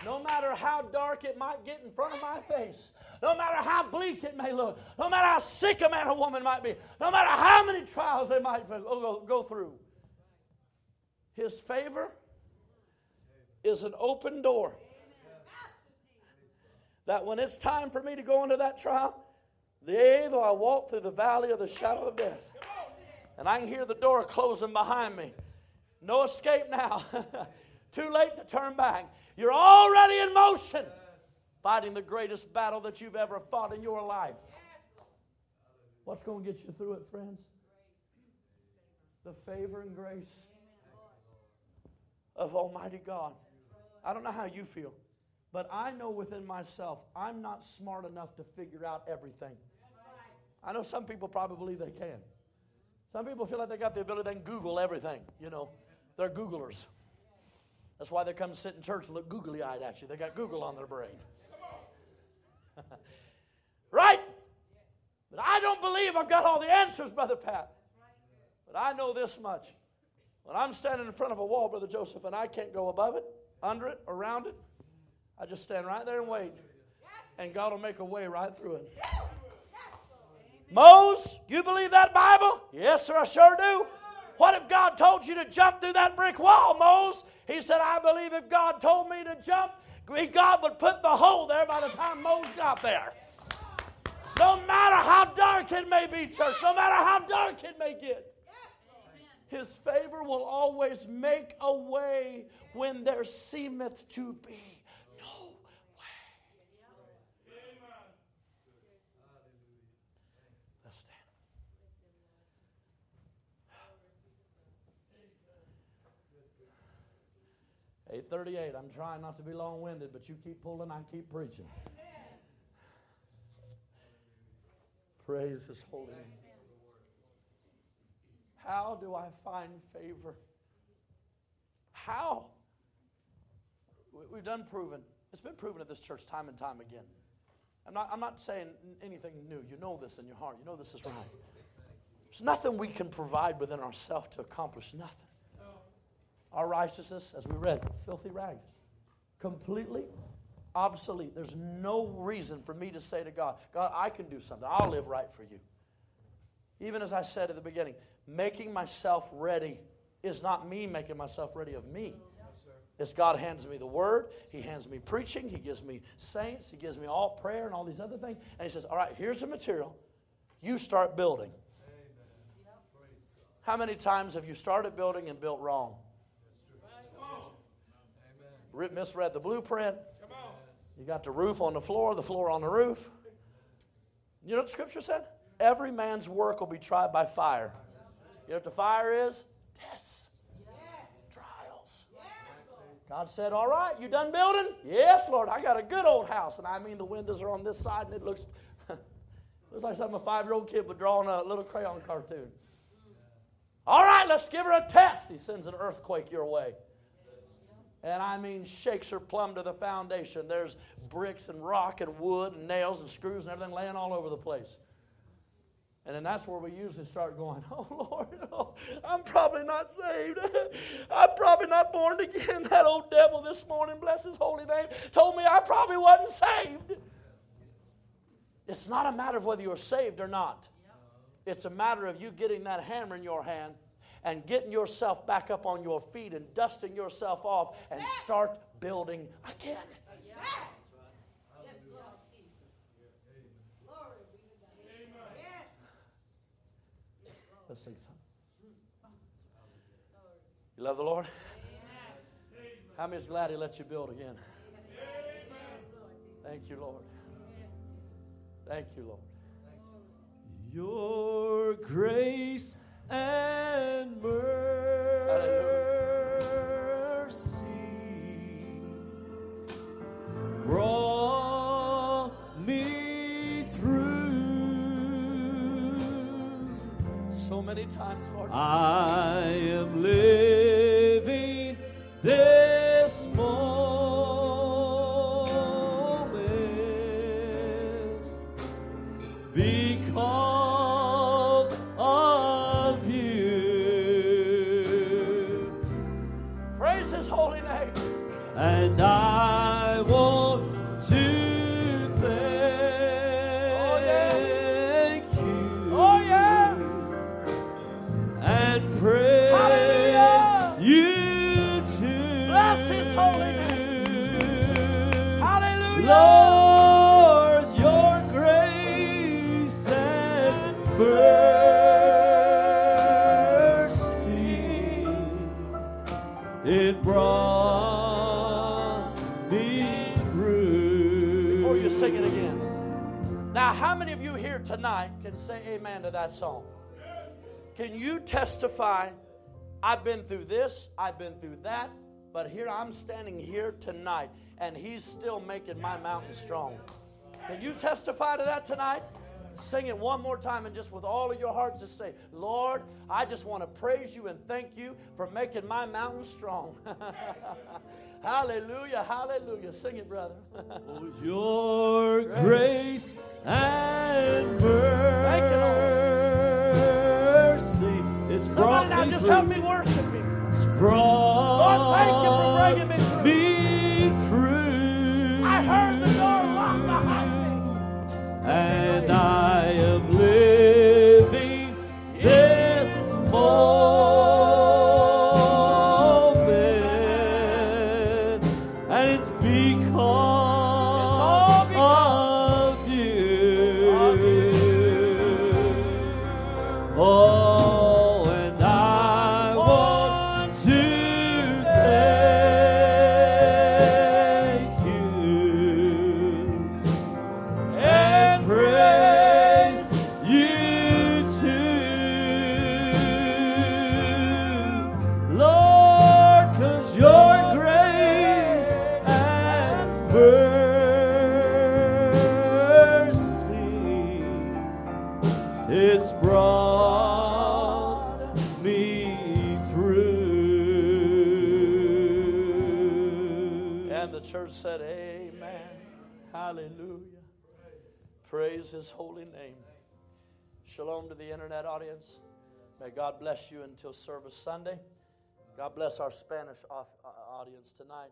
No matter how dark it might get in front of my face, no matter how bleak it may look, no matter how sick a man or woman might be, no matter how many trials they might go, go through, His favor is an open door. That when it's time for me to go into that trial, yea, though I walk through the valley of the shadow of death, and I can hear the door closing behind me. No escape now. (laughs) Too late to turn back. You're already in motion, fighting the greatest battle that you've ever fought in your life. What's going to get you through it, friends? The favor and grace of Almighty God. I don't know how you feel, but I know within myself I'm not smart enough to figure out everything. I know some people probably they can. Some people feel like they got the ability to then Google everything, you know. They're Googlers. That's why they come sit in church and look googly eyed at you. They got Google on their brain. (laughs) right? But I don't believe I've got all the answers, Brother Pat. But I know this much. When I'm standing in front of a wall, Brother Joseph, and I can't go above it, under it, around it, I just stand right there and wait. And God will make a way right through it. Mose, you believe that Bible? Yes, sir, I sure do. What if God told you to jump through that brick wall, Mose? He said, I believe if God told me to jump, God would put the hole there by the time Mose got there. No matter how dark it may be, church, no matter how dark it may get, His favor will always make a way when there seemeth to be Eight thirty-eight. I'm trying not to be long-winded, but you keep pulling, I keep preaching. Praise His holy name. How do I find favor? How? We've done proven. It's been proven at this church time and time again. I'm not, I'm not saying anything new. You know this in your heart. You know this is right. There's nothing we can provide within ourselves to accomplish nothing. Our righteousness, as we read, filthy rags. Completely obsolete. There's no reason for me to say to God, God, I can do something. I'll live right for you. Even as I said at the beginning, making myself ready is not me making myself ready of me. It's God hands me the word, He hands me preaching, He gives me saints, He gives me all prayer and all these other things. And He says, All right, here's the material. You start building. How many times have you started building and built wrong? Re- misread the blueprint. You got the roof on the floor, the floor on the roof. (laughs) You know what the scripture said? Every man's work will be tried by fire. You know what the fire is? Tests, trials. God said, All right, you done building? Yes, Lord, I got a good old house. And I mean, the windows are on this side and it looks, (laughs) looks like something a five year old kid would draw on a little crayon cartoon. All right, let's give her a test. He sends an earthquake your way. And I mean, shakes her plumb to the foundation. There's bricks and rock and wood and nails and screws and everything laying all over the place. And then that's where we usually start going, (laughs) Oh Lord, oh, I'm probably not saved. (laughs) I'm probably not born again. (laughs) That old devil this morning, bless his holy name, told me I probably wasn't saved. It's not a matter of whether you're saved or not. It's a matter of you getting that hammer in your hand and getting yourself back up on your feet and dusting yourself off and start building again. Let's sing something. You love the Lord? How many is glad He let you build again? Thank you, Lord. Thank you, Lord. Your grace and mercy brought me through. So many times, Lord. I am living this say amen to that song? Can you testify? I've been through this, I've been through that, but here I'm standing here tonight, and He's still making my mountain strong. Can you testify to that tonight? Sing it one more time and just with all of your heart, just say, Lord, I just want to praise you and thank you for making my mountain strong. (laughs) hallelujah, hallelujah. Sing it, brother. Your grace and Thank you, mercy, it's Somebody brought now me just through. help me worship brought Lord, thank you for bringing me through. To the internet audience. May God bless you until service Sunday. God bless our Spanish uh, audience tonight.